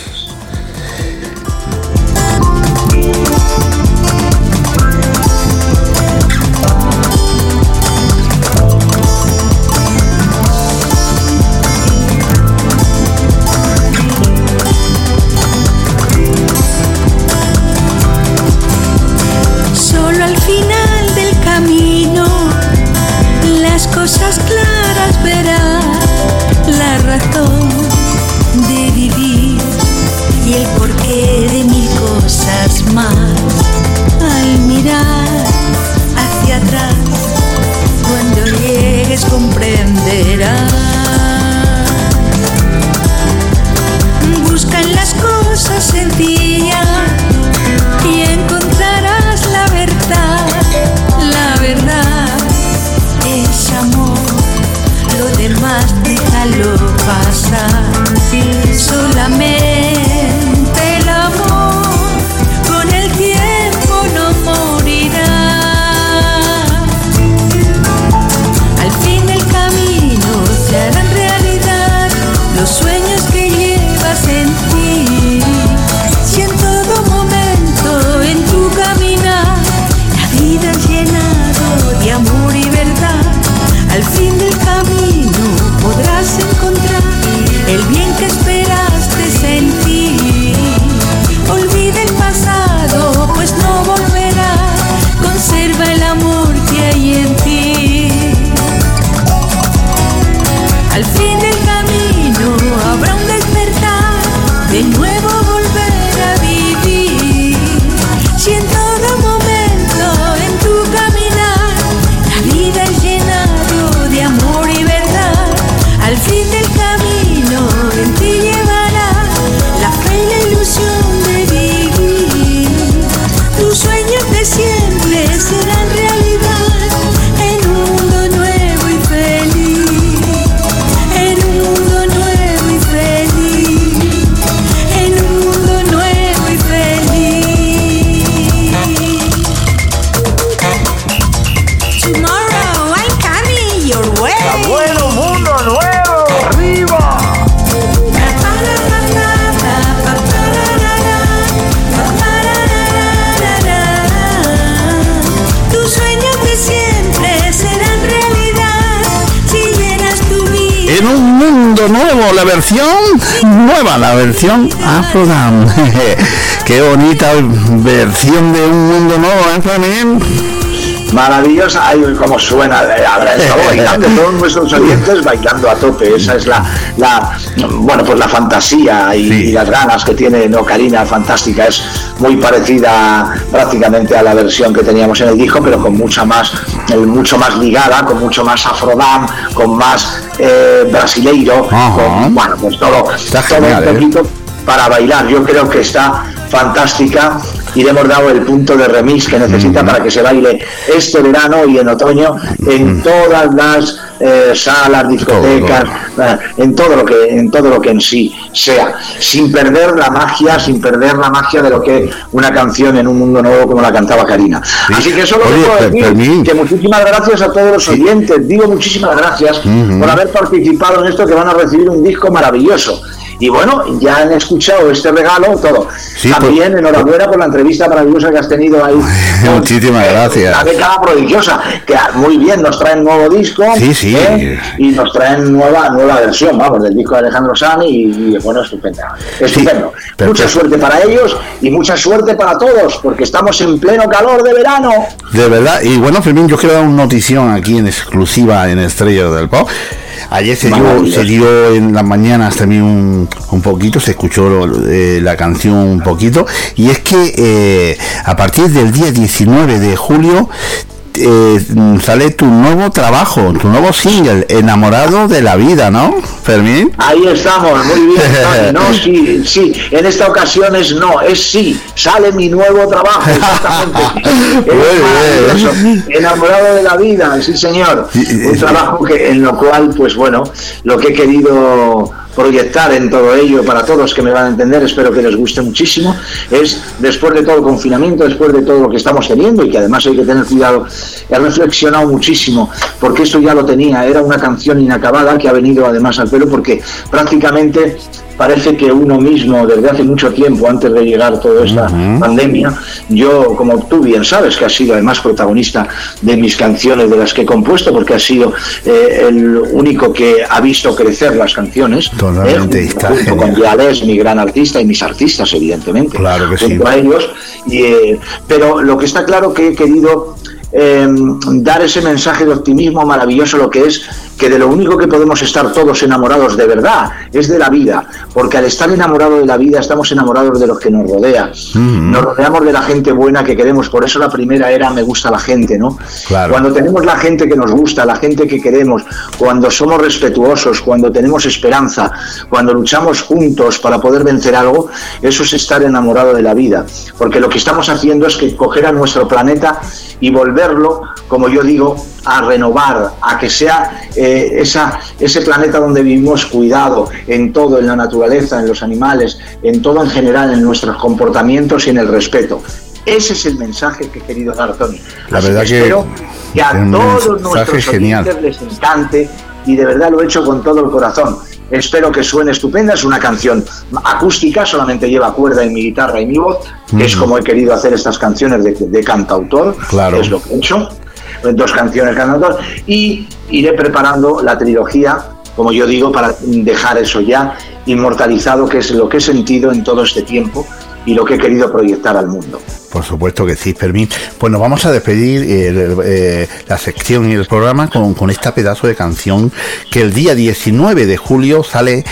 Nueva, la versión Afro Dam. Qué bonita versión de un mundo nuevo, ¿eh? Maravillosa, ay, cómo suena, habrá estado bailando, todos nuestros oyentes bailando a tope, esa es la, la bueno, pues la fantasía y, y las ganas que tiene Ocarina fantástica, es muy parecida prácticamente a la versión que teníamos en el disco, pero con mucha más, mucho más ligada, con mucho más afrodam, con más eh, brasileiro, con, bueno, pues todo, todo genial, un ¿eh? poquito para bailar, yo creo que está fantástica y le hemos dado el punto de remix que necesita para que se baile este verano y en otoño en todas las eh, salas, discotecas, en todo lo que en todo lo que en sí sea, sin perder la magia, sin perder la magia de lo que es una canción en un mundo nuevo como la cantaba Karina. Así que solo Oye, puedo decir que muchísimas gracias a todos los oyentes, digo muchísimas gracias por haber participado en esto que van a recibir un disco maravilloso. Y bueno, ya han escuchado este regalo, todo. Sí, También enhorabuena por la entrevista maravillosa que has tenido ahí. Muchísimas gracias. La década prodigiosa, que muy bien nos traen nuevo disco Sí, sí. ¿eh? y nos traen nueva nueva versión, vamos, del disco de Alejandro Sani y, y, bueno, estupenda. Estupendo. mucha suerte para ellos y mucha suerte para todos, porque estamos en pleno calor de verano. De verdad, y bueno, Fermín, yo quiero dar una notición aquí en exclusiva en Estrellas del Pop. Ayer se dio, Maravilloso. se dio en las mañanas también un, un poquito, se escuchó eh, la canción un poquito, y es que eh, a partir del día 19 de julio eh, sale tu nuevo trabajo, tu nuevo single, Enamorado de la Vida, ¿no, Fermín? Ahí estamos, muy bien. Tony. No, sí, sí. En esta ocasión es no, es sí. Sale mi nuevo trabajo, exactamente. Enamorado de la vida, sí, señor. Un trabajo que en lo cual, pues bueno, lo que he querido proyectar en todo ello para todos que me van a entender, espero que les guste muchísimo, es después de todo el confinamiento, después de todo lo que estamos teniendo y que además hay que tener cuidado, he reflexionado muchísimo porque esto ya lo tenía, era una canción inacabada que ha venido además al pelo porque prácticamente parece que uno mismo desde hace mucho tiempo antes de llegar toda esta pandemia yo como tú bien sabes que has sido además protagonista de mis canciones de las que he compuesto porque has sido eh, el único que ha visto crecer las canciones Totalmente, eh, está junto con. Yales, mi gran artista y mis artistas evidentemente Claro que sí. junto a ellos y, eh, pero lo que está claro que he querido eh, dar ese mensaje de optimismo maravilloso lo que es que de lo único que podemos estar todos enamorados de verdad es de la vida, porque al estar enamorado de la vida estamos enamorados de los que nos rodea, nos rodeamos de la gente buena que queremos, por eso la primera era me gusta la gente, ¿no? Claro. Cuando tenemos la gente que nos gusta, la gente que queremos, cuando somos respetuosos, cuando tenemos esperanza, cuando luchamos juntos para poder vencer algo, eso es estar enamorado de la vida. Porque lo que estamos haciendo es que coger a nuestro planeta y volverlo, como yo digo, a renovar, a que sea eh, esa, ese planeta donde vivimos cuidado en todo, en la naturaleza, en los animales, en todo en general, en nuestros comportamientos y en el respeto. Ese es el mensaje que he querido dar, Tony. La Así verdad que espero que a todos nuestros genial. oyentes les encante y de verdad lo he hecho con todo el corazón. Espero que suene estupenda, es una canción acústica, solamente lleva cuerda en mi guitarra y mi voz, que es Ujú. como he querido hacer estas canciones de, de cantautor, Claro. que es lo que he hecho, dos canciones cantautor, y iré preparando la trilogía, como yo digo, para dejar eso ya inmortalizado, que es lo que he sentido en todo este tiempo y lo que he querido proyectar al mundo. Por supuesto que sí, Fermín. Pues nos vamos a despedir eh, eh, la sección y el programa con, con esta pedazo de canción que el día 19 de julio sale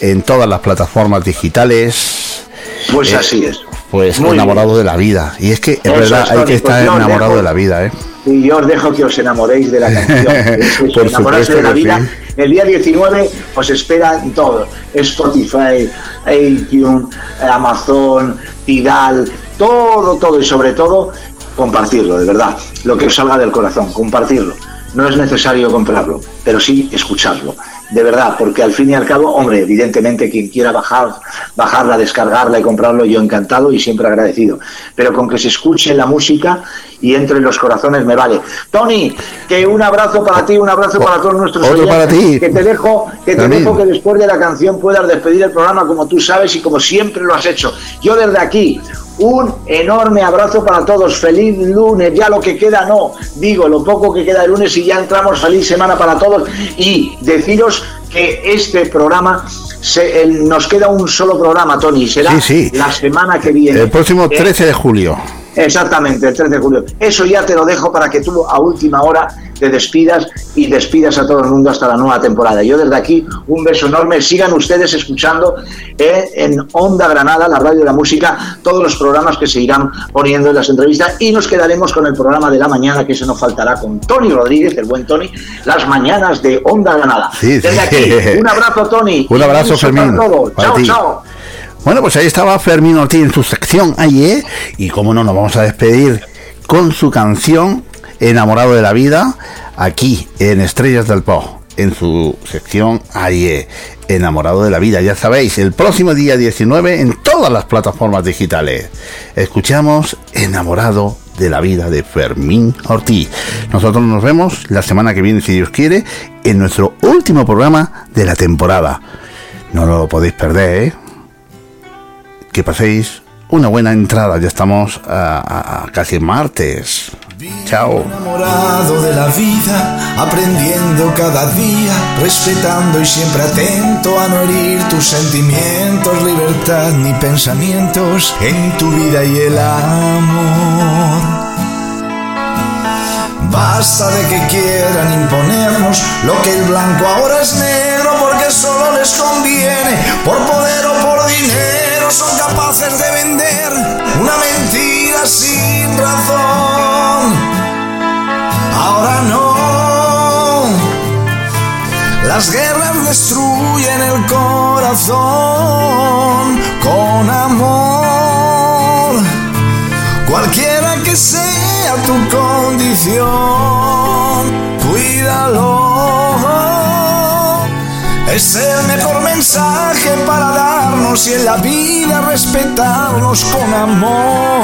en todas las plataformas digitales. Pues Eh, así es. Pues Muy enamorado de la vida. Y es que es verdad, es, hay que estar Pues enamorado dejo- de la vida, ¿eh? Y yo os dejo que os enamoréis de la canción. Es eso, Por enamorarse supuesto de la vida. sí. El día 19 os espera en todo. Spotify, iTunes, Amazon, Tidal, todo, todo y sobre todo compartirlo, de verdad. Lo que os salga del corazón, compartirlo. No es necesario comprarlo, pero sí escucharlo. De verdad, porque al fin y al cabo, hombre, evidentemente quien quiera bajar, bajarla, descargarla y comprarlo, yo encantado y siempre agradecido. Pero con que se escuche la música y entre en los corazones me vale. Tony, que un abrazo para ti, un abrazo para todos nuestros Otro oyentes, para ti. Que te dejo, que te También. dejo que después de la canción puedas despedir el programa como tú sabes y como siempre lo has hecho. Yo desde aquí, un enorme abrazo para todos. Feliz lunes, ya lo que queda no. Digo, lo poco que queda de lunes y ya entramos. Feliz semana para todos. Y deciros que este programa Se- el- nos queda un solo programa, Tony. Será Sí, sí. la semana que viene. El próximo Eh, 13 de julio. Exactamente, el 13 de julio. Eso ya te lo dejo para que tú a última hora te despidas y despidas a todo el mundo hasta la nueva temporada. Yo desde aquí un beso enorme. Sigan ustedes escuchando eh, en Onda Granada, la radio de la música, todos los programas que se irán poniendo en las entrevistas y nos quedaremos con el programa de la mañana que se nos faltará con Tony Rodríguez, el buen Tony, las mañanas de Onda Granada. Sí, sí. Desde aquí, un abrazo Tony. Un abrazo, Fermín, Chao, ti. chao. Bueno, pues ahí estaba Fermín Ortiz en su sección ayer y como no nos vamos a despedir con su canción Enamorado de la vida aquí en Estrellas del Pop en su sección ayer Enamorado de la vida, ya sabéis, el próximo día 19 en todas las plataformas digitales. Escuchamos Enamorado de la vida de Fermín Ortiz. Nosotros nos vemos la semana que viene, si Dios quiere, en nuestro último programa de la temporada. No lo podéis perder, ¿eh? Que paséis una buena entrada. Ya estamos a, a- casi martes. Chao. enamorado de la vida, aprendiendo cada día, respetando y siempre atento a no herir tus sentimientos, libertad ni pensamientos en tu vida y el amor. Basta de que quieran imponernos lo que el blanco ahora es negro porque solo les conviene, por poder o por dinero son capaces de vender una mentira sin razón. Ahora no, las guerras destruyen el corazón con amor. Cualquiera que sea tu condición, cuídalo. Es el mejor mensaje para darnos y en la vida respetarnos con amor.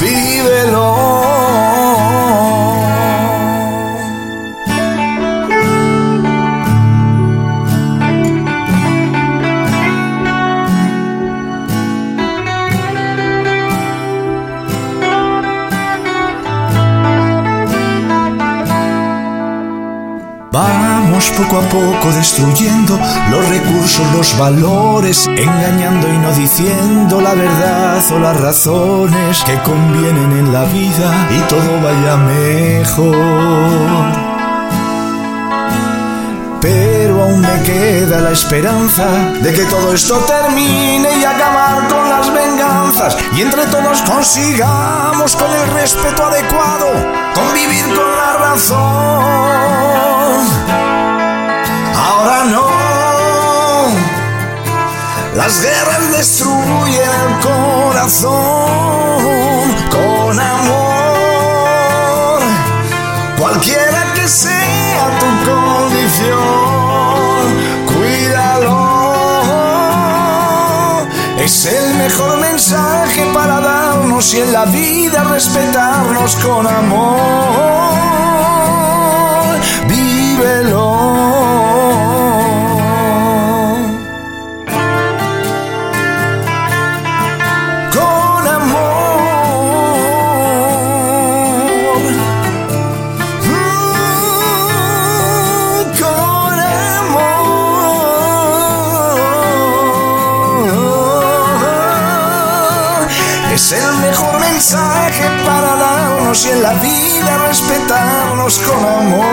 Vívelo. Poco a poco destruyendo los recursos, los valores, engañando y no diciendo la verdad o las razones que convienen en la vida y todo vaya mejor. Pero aún me queda la esperanza de que todo esto termine y acabar con las venganzas y entre todos consigamos con el respeto adecuado convivir con la razón. Ahora no, las guerras destruyen el corazón con amor. Cualquiera que sea tu condición, Es el mejor mensaje para darnos y en la vida respetarnos con amor. Vívelo. Y en la vida respetarnos con amor.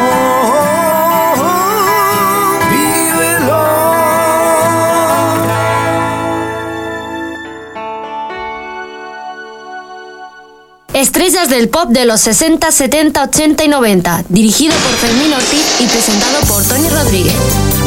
Vívelo. Estrellas del pop de los 60, 70, 80 y 90, dirigido por Fermín Ortiz y presentado por Tony Rodríguez.